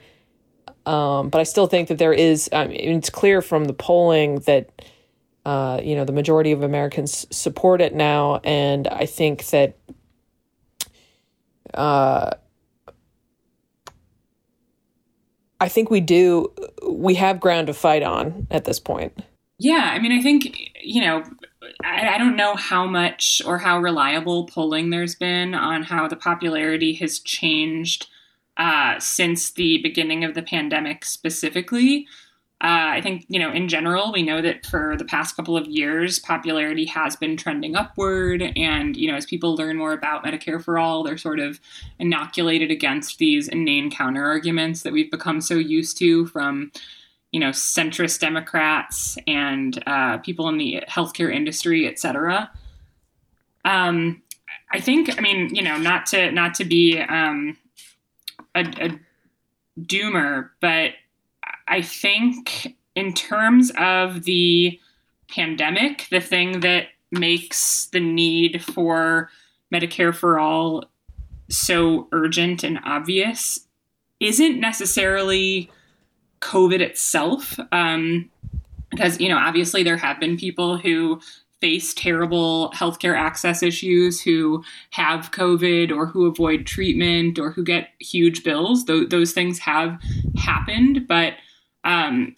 Um, but I still think that there is. I mean, it's clear from the polling that uh, you know the majority of Americans support it now, and I think that. Uh, I think we do. We have ground to fight on at this point. Yeah, I mean, I think, you know, I, I, don't know how much or how reliable polling there's been on how the popularity has changed uh, since the beginning of the pandemic specifically. Uh, I think, you know, in general, we know that for the past couple of years, popularity has been trending upward. And, you know, as people learn more about Medicare for All, they're sort of inoculated against these inane counter arguments that we've become so used to from, you know, centrist Democrats and uh, people in the healthcare industry, et cetera. Um, I think, I mean, you know, not to not to be um, a, a doomer, but I think in terms of the pandemic, the thing that makes the need for Medicare for all so urgent and obvious isn't necessarily COVID itself. Um, because, you know, obviously there have been people who face terrible healthcare access issues, who have COVID or who avoid treatment or who get huge bills. Th- those things have happened. But um,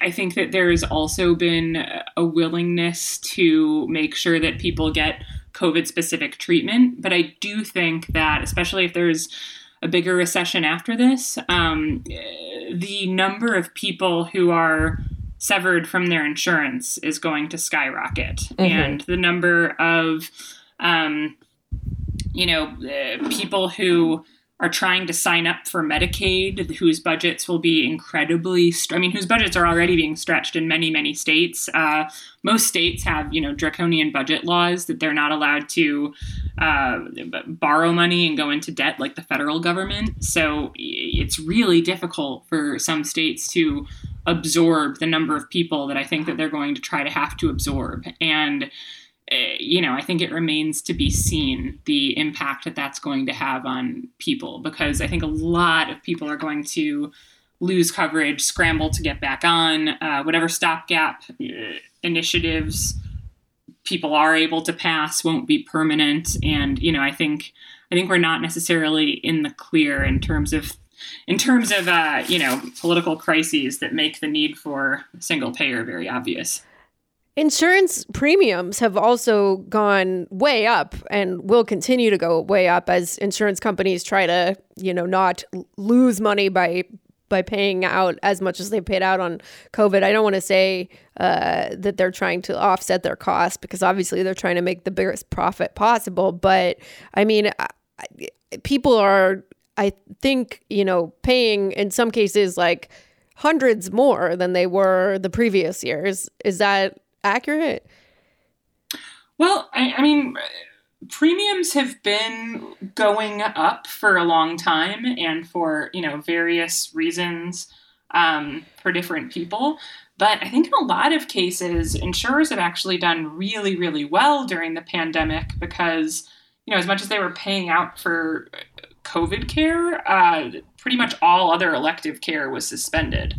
I think that there has also been a willingness to make sure that people get COVID specific treatment. But I do think that, especially if there's a bigger recession after this, um, the number of people who are severed from their insurance is going to skyrocket. Mm-hmm. And the number of, um, you know, uh, people who are trying to sign up for Medicaid, whose budgets will be incredibly, I mean, whose budgets are already being stretched in many, many states. Uh, most states have, you know, draconian budget laws that they're not allowed to uh, borrow money and go into debt like the federal government. So it's really difficult for some states to absorb the number of people that I think that they're going to try to have to absorb. And you know, I think it remains to be seen the impact that that's going to have on people because I think a lot of people are going to lose coverage, scramble to get back on, uh, whatever stopgap uh, initiatives people are able to pass won't be permanent. And you know, I think I think we're not necessarily in the clear in terms of in terms of uh, you know political crises that make the need for single payer very obvious. Insurance premiums have also gone way up and will continue to go way up as insurance companies try to, you know, not lose money by by paying out as much as they paid out on COVID. I don't want to say uh, that they're trying to offset their costs because obviously they're trying to make the biggest profit possible. But I mean, I, people are, I think, you know, paying in some cases like hundreds more than they were the previous years. Is that accurate? Well, I, I mean, premiums have been going up for a long time and for, you know, various reasons um, for different people. But I think in a lot of cases, insurers have actually done really, really well during the pandemic because, you know, as much as they were paying out for COVID care, uh, pretty much all other elective care was suspended.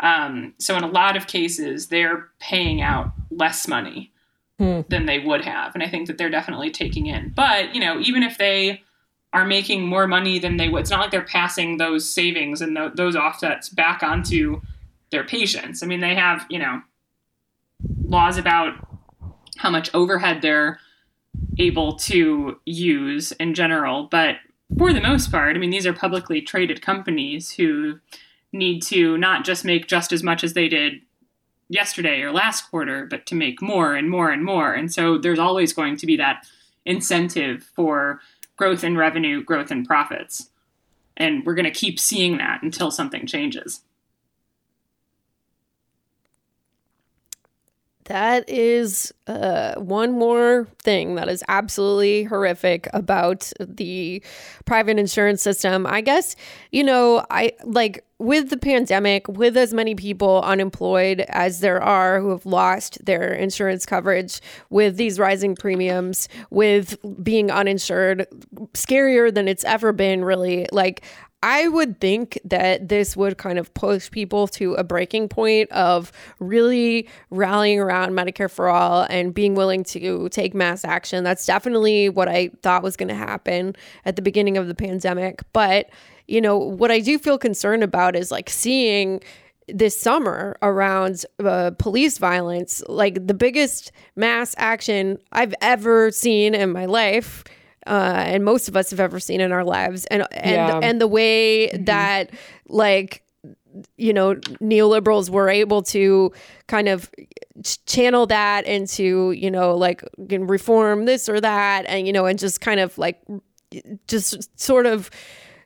Um, so in a lot of cases, they're paying out less money hmm. than they would have, and I think that they're definitely taking in. But you know, even if they are making more money than they would, it's not like they're passing those savings and th- those offsets back onto their patients. I mean, they have you know laws about how much overhead they're able to use in general, but for the most part, I mean, these are publicly traded companies who need to not just make just as much as they did yesterday or last quarter, but to make more and more and more. And so there's always going to be that incentive for growth in revenue, growth in profits. And we're going to keep seeing that until something changes. That is uh, one more thing that is absolutely horrific about the private insurance system. I guess, you know, I like with the pandemic, with as many people unemployed as there are who have lost their insurance coverage, with these rising premiums, with being uninsured, scarier than it's ever been, really. Like, I would think that this would kind of push people to a breaking point of really rallying around Medicare for all and being willing to take mass action. That's definitely what I thought was going to happen at the beginning of the pandemic. But, you know, what I do feel concerned about is like seeing this summer around uh, police violence, like the biggest mass action I've ever seen in my life uh, and most of us have ever seen in our lives, and and yeah. and the way mm-hmm. that like you know neoliberals were able to kind of channel that into you know like reform this or that, and you know and just kind of like just sort of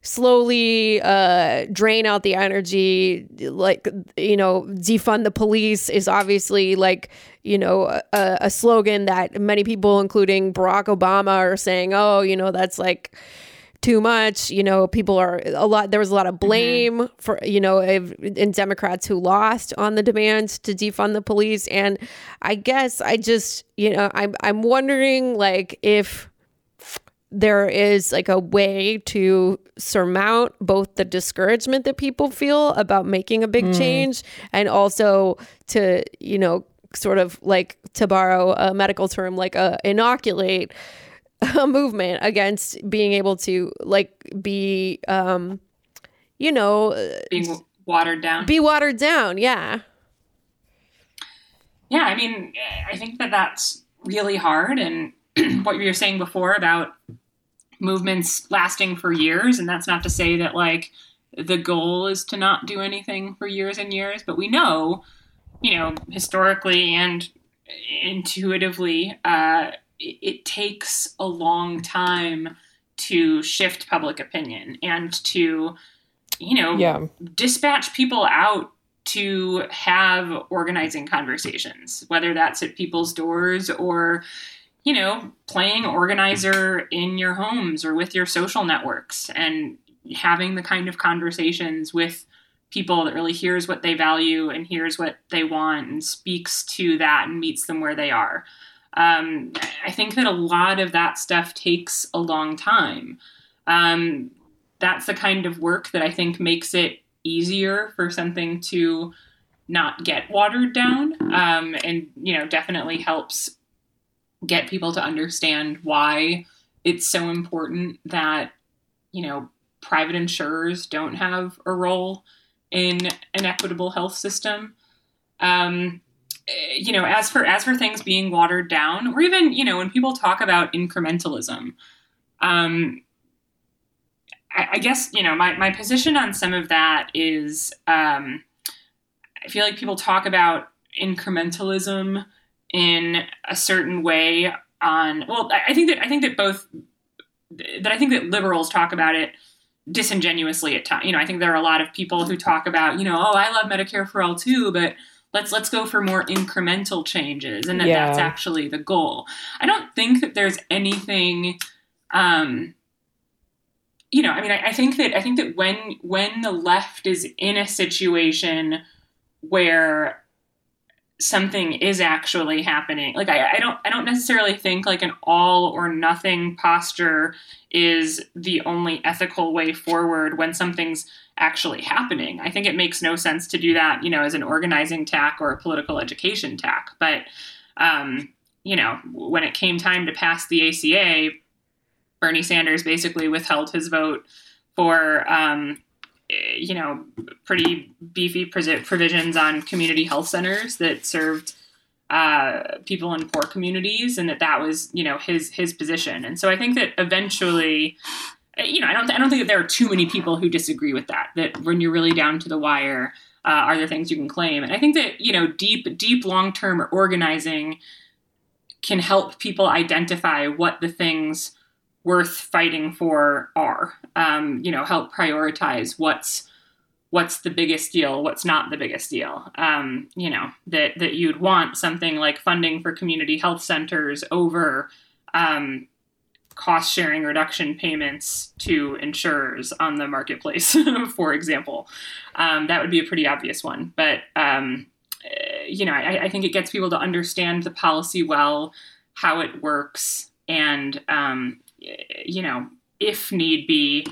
slowly uh, drain out the energy like you know defund the police is obviously like you know a, a slogan that many people including barack obama are saying oh you know that's like too much you know people are a lot there was a lot of mm-hmm. blame mm-hmm. for you know in democrats who lost on the demand to defund the police and i guess i just you know i'm i'm wondering like if there is like a way to surmount both the discouragement that people feel about making a big mm. change and also to you know sort of like to borrow a medical term like a uh, inoculate a movement against being able to like be um you know being watered down be watered down yeah yeah i mean i think that that's really hard and what you were saying before about movements lasting for years. And that's not to say that like the goal is to not do anything for years and years, but we know, you know, historically and intuitively, uh, it, it takes a long time to shift public opinion and to, you know, Yeah. dispatch people out to have organizing conversations, whether that's at people's doors or, you know, playing organizer in your homes or with your social networks and having the kind of conversations with people that really hears what they value and hears what they want and speaks to that and meets them where they are. Um, I think that a lot of that stuff takes a long time. Um, that's the kind of work that I think makes it easier for something to not get watered down um, and you know definitely helps get people to understand why it's so important that you know private insurers don't have a role in an equitable health system. Um, you know as for as for things being watered down or even you know when people talk about incrementalism um, I, I guess you know my, my position on some of that is um, I feel like people talk about incrementalism in a certain way on well I, think that I think that both that I think that liberals talk about it disingenuously at times. You know, I think there are a lot of people who talk about, you know, oh, I love Medicare for all too, but let's let's go for more incremental changes, and that Yeah. that's actually the goal. I don't think that there's anything. Um, you know, I mean, I, I think that I think that when when the left is in a situation where something is actually happening, like I, I don't I don't necessarily think like an all or nothing posture is the only ethical way forward when something's actually happening. I think it makes no sense to do that, you know, as an organizing tack or a political education tack. But um, you know, when it came time to pass the ACA, Bernie Sanders basically withheld his vote for, um, you know, pretty beefy provisions on community health centers that served uh, people in poor communities, and that that was, you know, his his position. And so I think that eventually, eh, you know, I don't I don't think that there are too many people who disagree with that. That when you're really down to the wire, uh, are there things you can claim? And I think that you know, deep deep long term organizing can help people identify what the things worth fighting for are. Um, you know, help prioritize what's what's the biggest deal, what's not the biggest deal. Um, you know, that that you'd want something like funding for community health centers over um, cost sharing reduction payments to insurers on the marketplace, for example. Um, that would be a pretty obvious one, but um, eh, you know, I, I think it gets people to understand the policy well, how it works, and um, you know, if need be,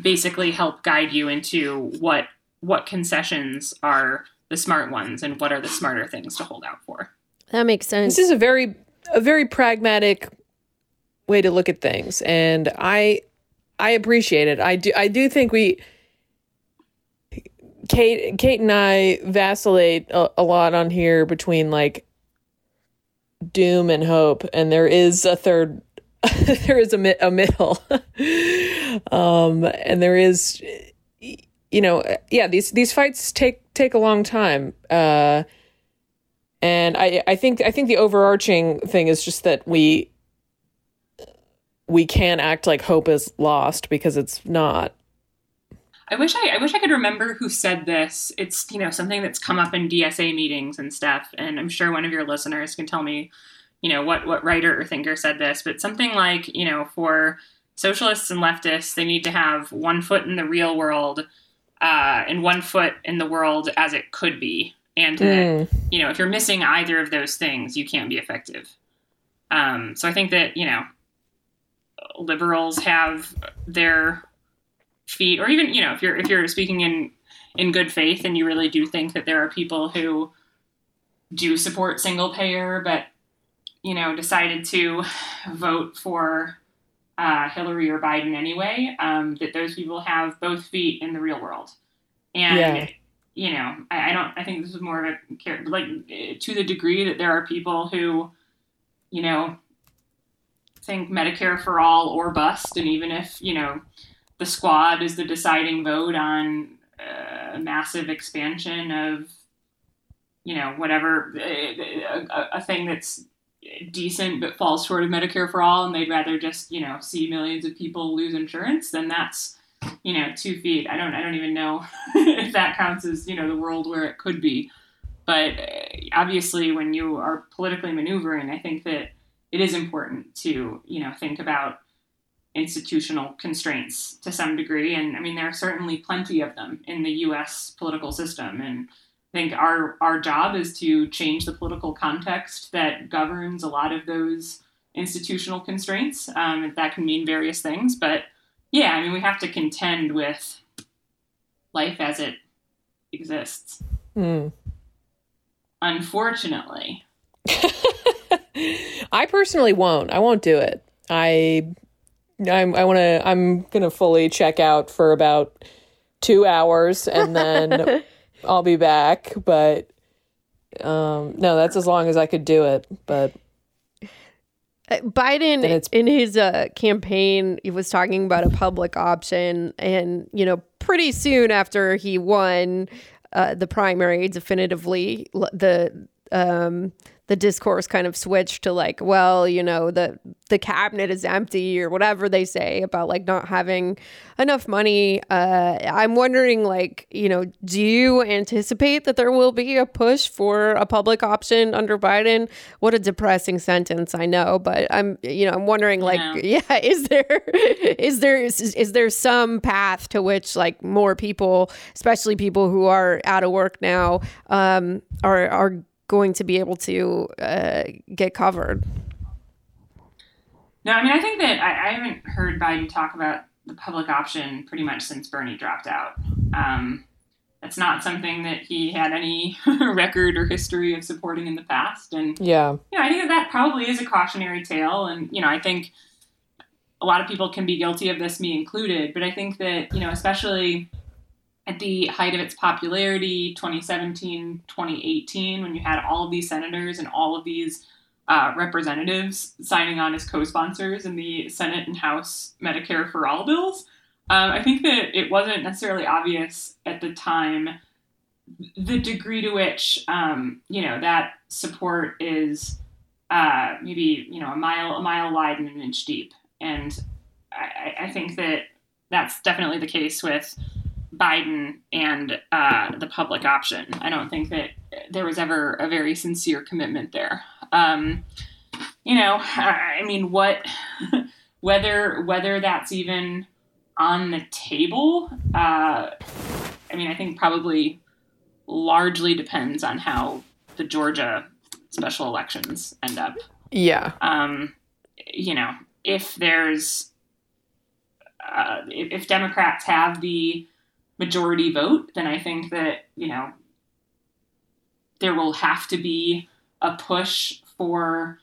basically help guide you into what what concessions are the smart ones and what are the smarter things to hold out for. That makes sense. This is a very a very pragmatic way to look at things and I I appreciate it. I do I do think we Kate Kate and I vacillate a, a lot on here between like doom and hope and there is a third there is a, mi- a middle um and there is you know yeah these these fights take take a long time uh and I, I think I think the overarching thing is just that we we can't act like hope is lost because it's not. I wish I, I wish I could remember who said this. It's you know something that's come up in DSA meetings and stuff, and I'm sure one of your listeners can tell me, you know, what what writer or thinker said this. But something like you know for socialists and leftists, they need to have one foot in the real world, uh, and one foot in the world as it could be, and that you know if you're missing either of those things, you can't be effective. Um, so I think that you know liberals have their feet or even you know if you're if you're speaking in in good faith and you really do think that there are people who do support single payer but you know decided to vote for uh, Hillary or Biden anyway um, that those people have both feet in the real world and Yeah. you know I, I don't I think this is more of a like to the degree that there are people who you know think Medicare for all or bust and even if you know the squad is the deciding vote on uh, a massive expansion of you know whatever a, a, a thing that's decent but falls short of Medicare for all, and they'd rather just you know see millions of people lose insurance, then that's you know two feet. I don't I don't even know if that counts as you know the world where it could be, but uh, obviously when you are politically maneuvering, I think that it is important to you know think about institutional constraints to some degree, and I mean there are certainly plenty of them in the U.S. political system and think our our job is to change the political context that governs a lot of those institutional constraints. Um, that can mean various things, but yeah, I mean we have to contend with life as it exists. Mm. Unfortunately, I personally won't. I won't do it. I I'm, I want to. I'm gonna fully check out for about two hours and then I'll be back, but um, no, that's as long as I could do it. But uh, Biden in his uh, campaign, he was talking about a public option, and you know, pretty soon after he won uh, the primary, definitively the um, the discourse kind of switched to like, well, you know, the the cabinet is empty or whatever they say about like not having enough money. Uh, I'm wondering, like, you know, do you anticipate that there will be a push for a public option under Biden? What a depressing sentence, I know, but I'm, you know, I'm wondering, like, yeah, yeah is there is there is, is there some path to which like more people, especially people who are out of work now, um, are are going to be able to uh, get covered. No, I mean, I think that I, I, haven't heard Biden talk about the public option pretty much since Bernie dropped out. Um, that's not something that he had any record or history of supporting in the past. And, yeah, you know, I think that, that probably is a cautionary tale. And, you know, I think a lot of people can be guilty of this, me included. But I think that, you know, especially at the height of its popularity, 2017, 2018, when you had all of these senators and all of these uh, representatives signing on as co sponsors in the Senate and House Medicare for All bills. Um, I think that it wasn't necessarily obvious at the time the degree to which, um, you know, that support is uh, maybe, you know, a mile, a mile wide and an inch deep. And I, I think that that's definitely the case with Biden and uh, the public option. I don't think that there was ever a very sincere commitment there. Um, you know, I mean, what, whether whether that's even on the table. Uh, I mean, I think probably largely depends on how the Georgia special elections end up. Yeah. Um, you know, if there's uh, if, if Democrats have the majority vote, then I think that, you know, there will have to be a push for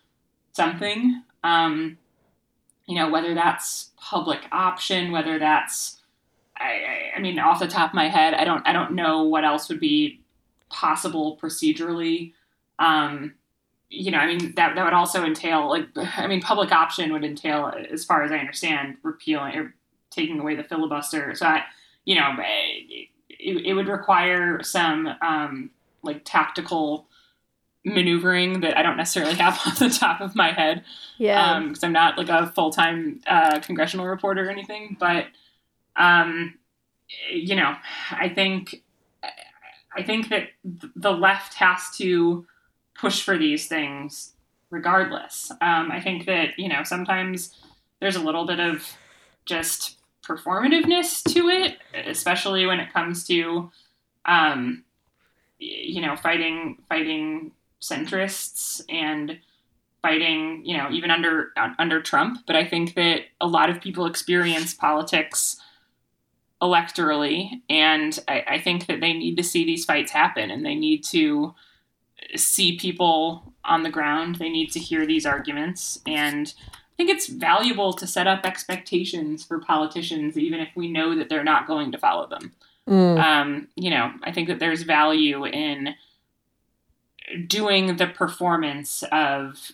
something. Um, you know, whether that's public option, whether that's, I, I, mean, off the top of my head, I don't, I don't know what else would be possible procedurally. Um, you know, I mean, that, that would also entail, like, I mean, public option would entail, as far as I understand, repealing or taking away the filibuster. So I, you know, it, it would require some um, like tactical maneuvering that I don't necessarily have off the top of my head. Yeah. Because um, I'm not like a full time uh, congressional reporter or anything, but um, you know, I think I think that the left has to push for these things regardless. Um, I think that you know sometimes there's a little bit of just performativeness to it, especially when it comes to, um, you know, fighting fighting centrists and fighting, you know, even under under Trump. But I think that a lot of people experience politics electorally, and I, I think that they need to see these fights happen, and they need to see people on the ground. They need to hear these arguments and I think it's valuable to set up expectations for politicians, even if we know that they're not going to follow them. Mm. Um, you know, I think that there's value in doing the performance of,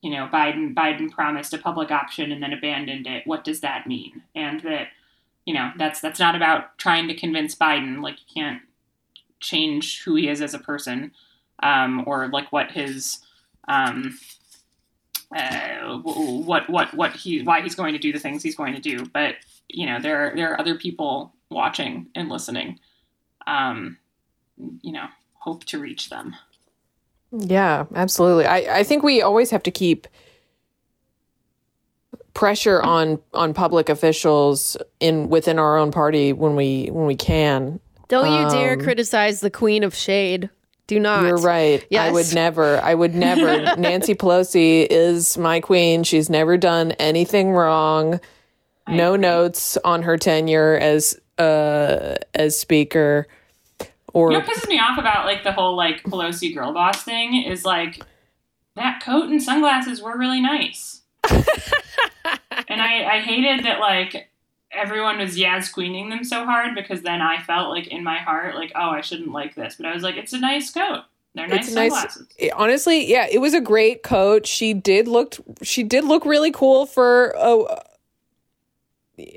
you know, Biden. Biden promised a public option and then abandoned it. What does that mean? And that, you know, that's that's not about trying to convince Biden. Like you can't change who he is as a person, um, or like what his um, uh, what what what he why he's going to do the things he's going to do. But you know, there there are other people watching and listening. Um, you know, hope to reach them. Yeah, absolutely. I, I think we always have to keep pressure on on public officials in within our own party when we when we can. Don't you dare criticize the queen of shade. Do not. You're right. I would never. I would never. Nancy Pelosi is my queen. She's never done anything wrong. No notes on her tenure as uh as speaker or You know what pisses me off about like the whole like Pelosi girl boss thing is like that coat and sunglasses were really nice. and I, I hated that like everyone was Yaz queening them so hard because then I felt like in my heart like oh I shouldn't like this but I was like it's a nice coat they're nice It's nice- sunglasses it- honestly, yeah, it was a great coat. She did look she did look really cool for a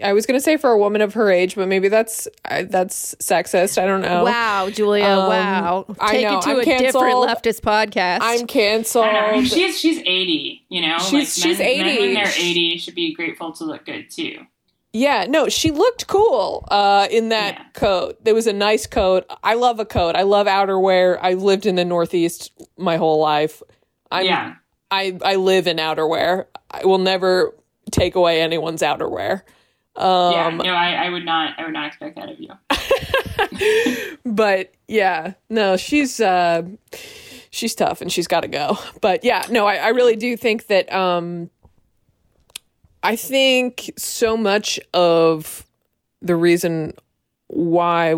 I was going to say for a woman of her age, but maybe that's I, that's sexist. I don't know. Wow, Julia. Um, wow. I Take know, it to I'm a different leftist podcast. I'm canceled. I know. I mean, she's she's eighty you know She's- like she's men, men 80. when they're eighty should be grateful to look good too Yeah, no, she looked cool uh, in that Yeah. coat. It was a nice coat. I love a coat. I love outerwear. I lived in the Northeast my whole life. I'm, yeah I I live in outerwear. I will never take away anyone's outerwear. yeah Um, no I, I would not I would not expect that of you but yeah, no, she's uh, she's tough and she's got to go. But yeah, no, I, I really do think that um, I think so much of the reason why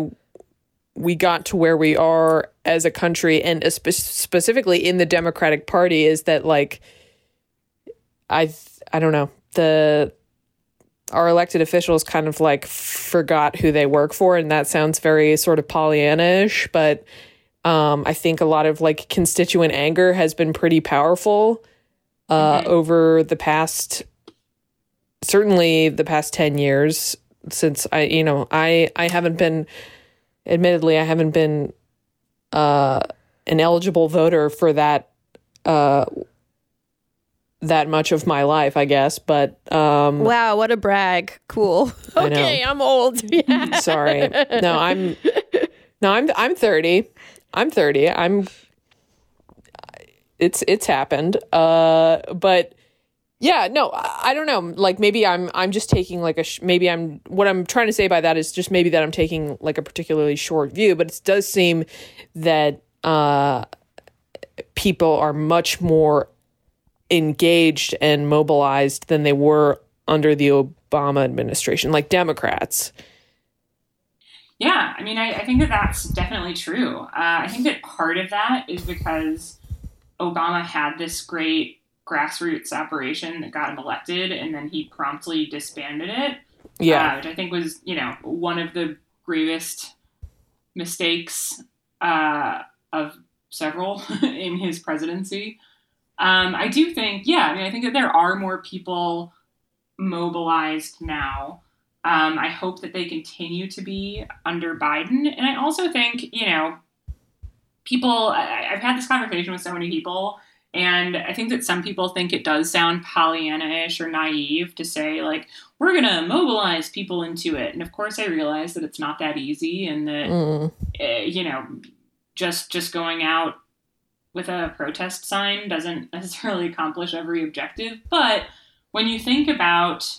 we got to where we are as a country and espe- specifically in the Democratic Party is that like I I don't know the our elected officials kind of like forgot who they work for and that sounds very sort of Pollyanna-ish but um, I think a lot of like constituent anger has been pretty powerful uh, over the past certainly the past 10 years since I you know I I haven't been admittedly I haven't been uh, an eligible voter for that uh, that much of my life I guess but um, wow, what a brag. Cool. Okay, I'm old. Yeah. Sorry. No, I'm No, I'm I'm 30. I'm 30. I'm it's it's happened. Uh but yeah, no, I, don't know. Like maybe I'm I'm just taking like a sh- maybe I'm what I'm trying to say by that is just maybe that I'm taking like a particularly short view, but it does seem that uh people are much more engaged and mobilized than they were under the Obama administration, like Democrats. Yeah, I mean, I, I think that that's definitely true. Uh, I think that part of that is because Obama had this great grassroots operation that got him elected, and then he promptly disbanded it. Yeah. uh, which I think was, you know, one of the gravest mistakes uh, of several in his presidency. Um, I do think, yeah, I mean, I think that there are more people mobilized now. Um, I hope that they continue to be under Biden. And I also think, you know, people, I, I've had this conversation with so many people, and I think that some people think it does sound Pollyanna ish or naive to say, like, we're going to mobilize people into it. And of course, I realize that it's not that easy and that, Mm. uh, you know, just just going out with a protest sign doesn't necessarily accomplish every objective. But when you think about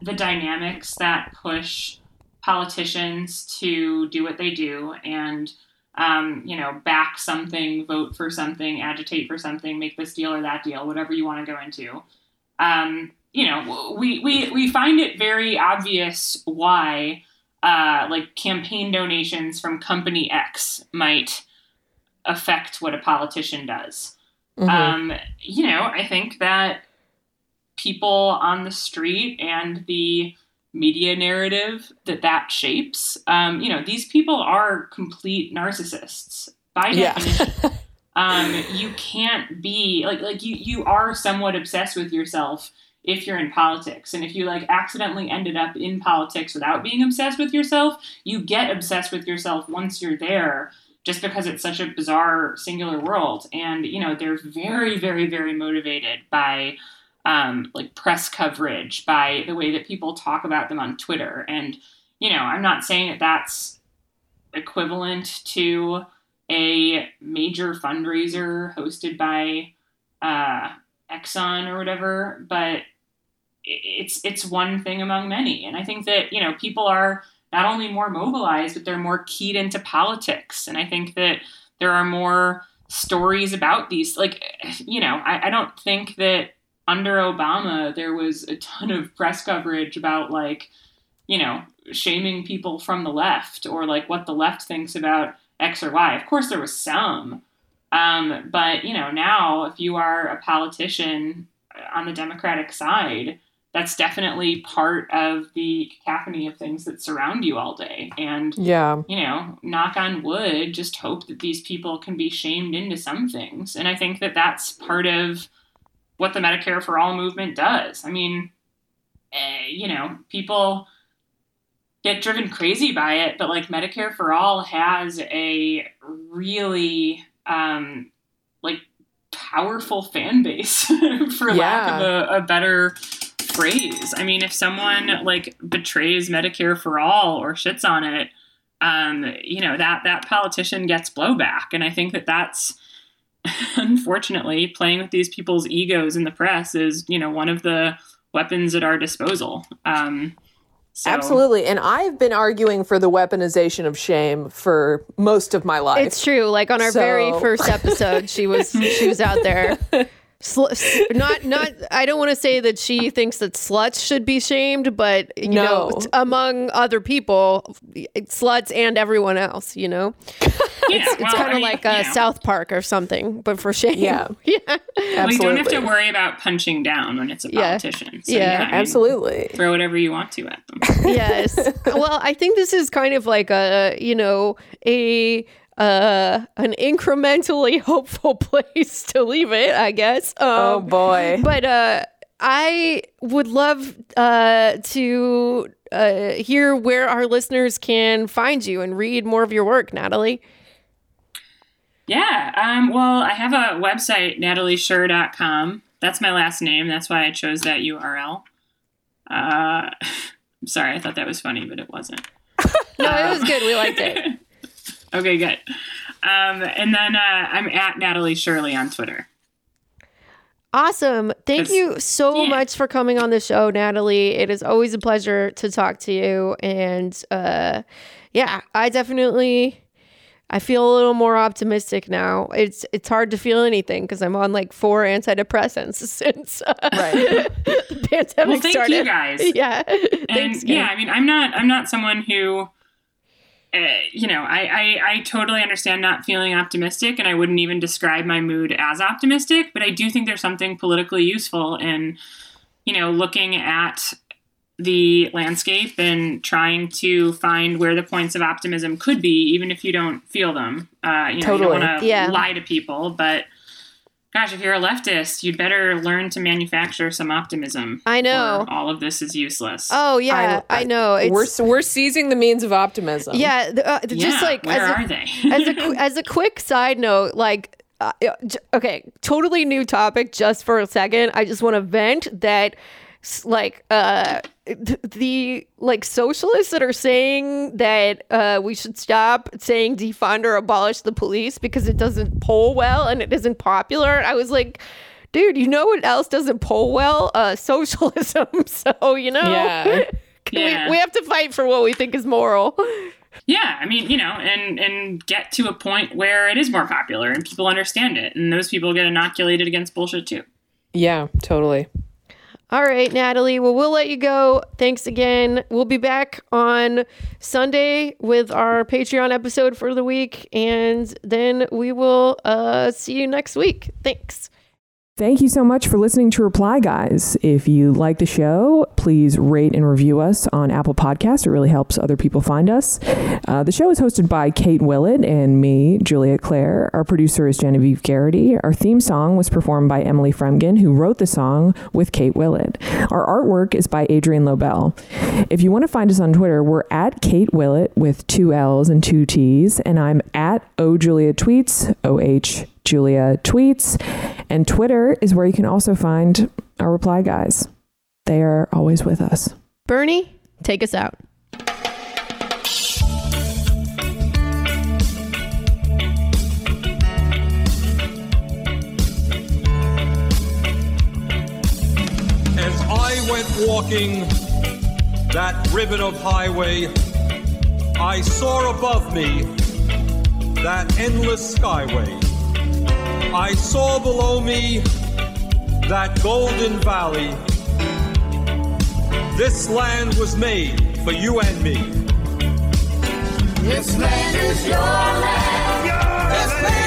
the dynamics that push politicians to do what they do and um, you know back something vote for something agitate for something make this deal or that deal whatever you want to go into um, you know we, we we find it very obvious why uh, like campaign donations from company x might affect what a politician does Mhm. um, you know, I think that people on the street and the media narrative that that shapes, um, you know, these people are complete narcissists by yeah. definition. um, you can't be like like you you are somewhat obsessed with yourself if you're in politics and if you like accidentally ended up in politics without being obsessed with yourself you get obsessed with yourself once you're there just because it's such a bizarre singular world. And, you know, they're very, very, very motivated by um, like press coverage, by the way that people talk about them on Twitter. And, you know, I'm not saying that that's equivalent to a major fundraiser hosted by uh, Exxon or whatever, but it's it's one thing among many. And I think that you know people are not only more mobilized, but they're more keyed into politics. And I think that there are more stories about these. Like, you know, I, I don't think that under Obama there was a ton of press coverage about like, you know, shaming people from the left or like what the left thinks about X or Y. Of course, there was some. Um, but, you know, now if you are a politician on the Democratic side, that's definitely part of the cacophony of things that surround you all day. And, Yeah. you know, knock on wood, just hope that these people can be shamed into some things. And I think that that's part of what the Medicare for All movement does. I mean, eh, you know, people get driven crazy by it, but like Medicare for All has a really, um, like, powerful fan base, for lack of a, a better phrase. I mean, if someone like betrays Medicare for all or shits on it, um, you know that that politician gets blowback, and I think that that's unfortunately playing with these people's egos in the press is you know one of the weapons at our disposal. Um, so- Absolutely. And I've been arguing for the weaponization of shame for most of my life. It's true. Like on our very first episode, she was she was out there. Sl- not not. I don't want to say that she thinks that sluts should be shamed, but you know, No. t- among other people, sluts and everyone else. You know, yeah, it's well, kind I of mean, like you a know, South Park or something, but for shame. Yeah. yeah, Well, you don't have to worry about punching down when it's a Yeah. politician. So, Yeah, I mean, Absolutely. Throw whatever you want to at them. yes. Well, I think this is kind of like a you know a uh an incrementally hopeful place to leave it. I guess. Um, Oh boy. but uh i would love uh to uh hear where our listeners can find you and read more of your work natalie Yeah. Um, well, I have a website, natalieshure.com. That's my last name. That's why I chose that URL. Uh, I'm sorry, I thought that was funny, but it wasn't. no it was good we liked it Okay, good. Um, and then uh, I'm at Natalie Surely on Twitter. awesome thank you so yeah. much for coming on the show natalie it is always a pleasure to talk to you and uh yeah i definitely I feel a little more optimistic now. It's it's hard to feel anything because I'm on like four antidepressants since uh, Right. the pandemic Well, thank started. you guys. Yeah, And thanks. yeah. I mean, I'm not I'm not someone who, uh, you know, I, I I totally understand not feeling optimistic, and I wouldn't even describe my mood as optimistic. But I do think there's something politically useful in, you know, looking at the landscape and trying to find where the points of optimism could be, even if you don't feel them. Uh, you know, Totally. you don't want to Yeah. lie to people, but. Gosh, if you're a leftist, you'd better learn to manufacture some optimism. I know. or all of this is useless. Oh yeah, I, know. It's we're we're seizing the means of optimism. yeah, the, uh, yeah, just like where as a, are they? as a as a quick side note, like uh, okay, totally new topic. Just for a second, I just want to vent that s- like uh th- the like socialists that are saying that uh we should stop saying defund or abolish the police because it doesn't poll well and it isn't popular. I was like. Dude, you know what else doesn't poll well? Uh, socialism. So you know, Yeah. Yeah. we, we have to fight for what we think is moral. yeah, I mean, you know, and and get to a point where it is more popular and people understand it, and those people get inoculated against bullshit too. Yeah, totally. All right, Natalie. Well, we'll let you go. Thanks again. We'll be back on Sunday with our Patreon episode for the week, and then we will uh, see you next week. Thanks. Thank you so much for listening to Reply Guys. If you like the show, please rate and review us on Apple Podcasts. It really helps other people find us. Uh, the show is hosted by Kate Willett and me, Julia Claire. Our producer is Genevieve Garrity. Our theme song was performed by Emily Fremgen, who wrote the song with Kate Willett. Our artwork is by Adrian Lobel. If you want to find us on Twitter, we're at Kate Willett with two L's and two T's, and I'm at O Julia Tweets, O H Julia Tweets. And Twitter is where you can also find our reply guys. They are always with us. Bernie, take us out. As I went walking that ribbon of highway, I saw above me that endless skyway. I saw below me that golden valley. This land was made for you and me. This land is your land. This land.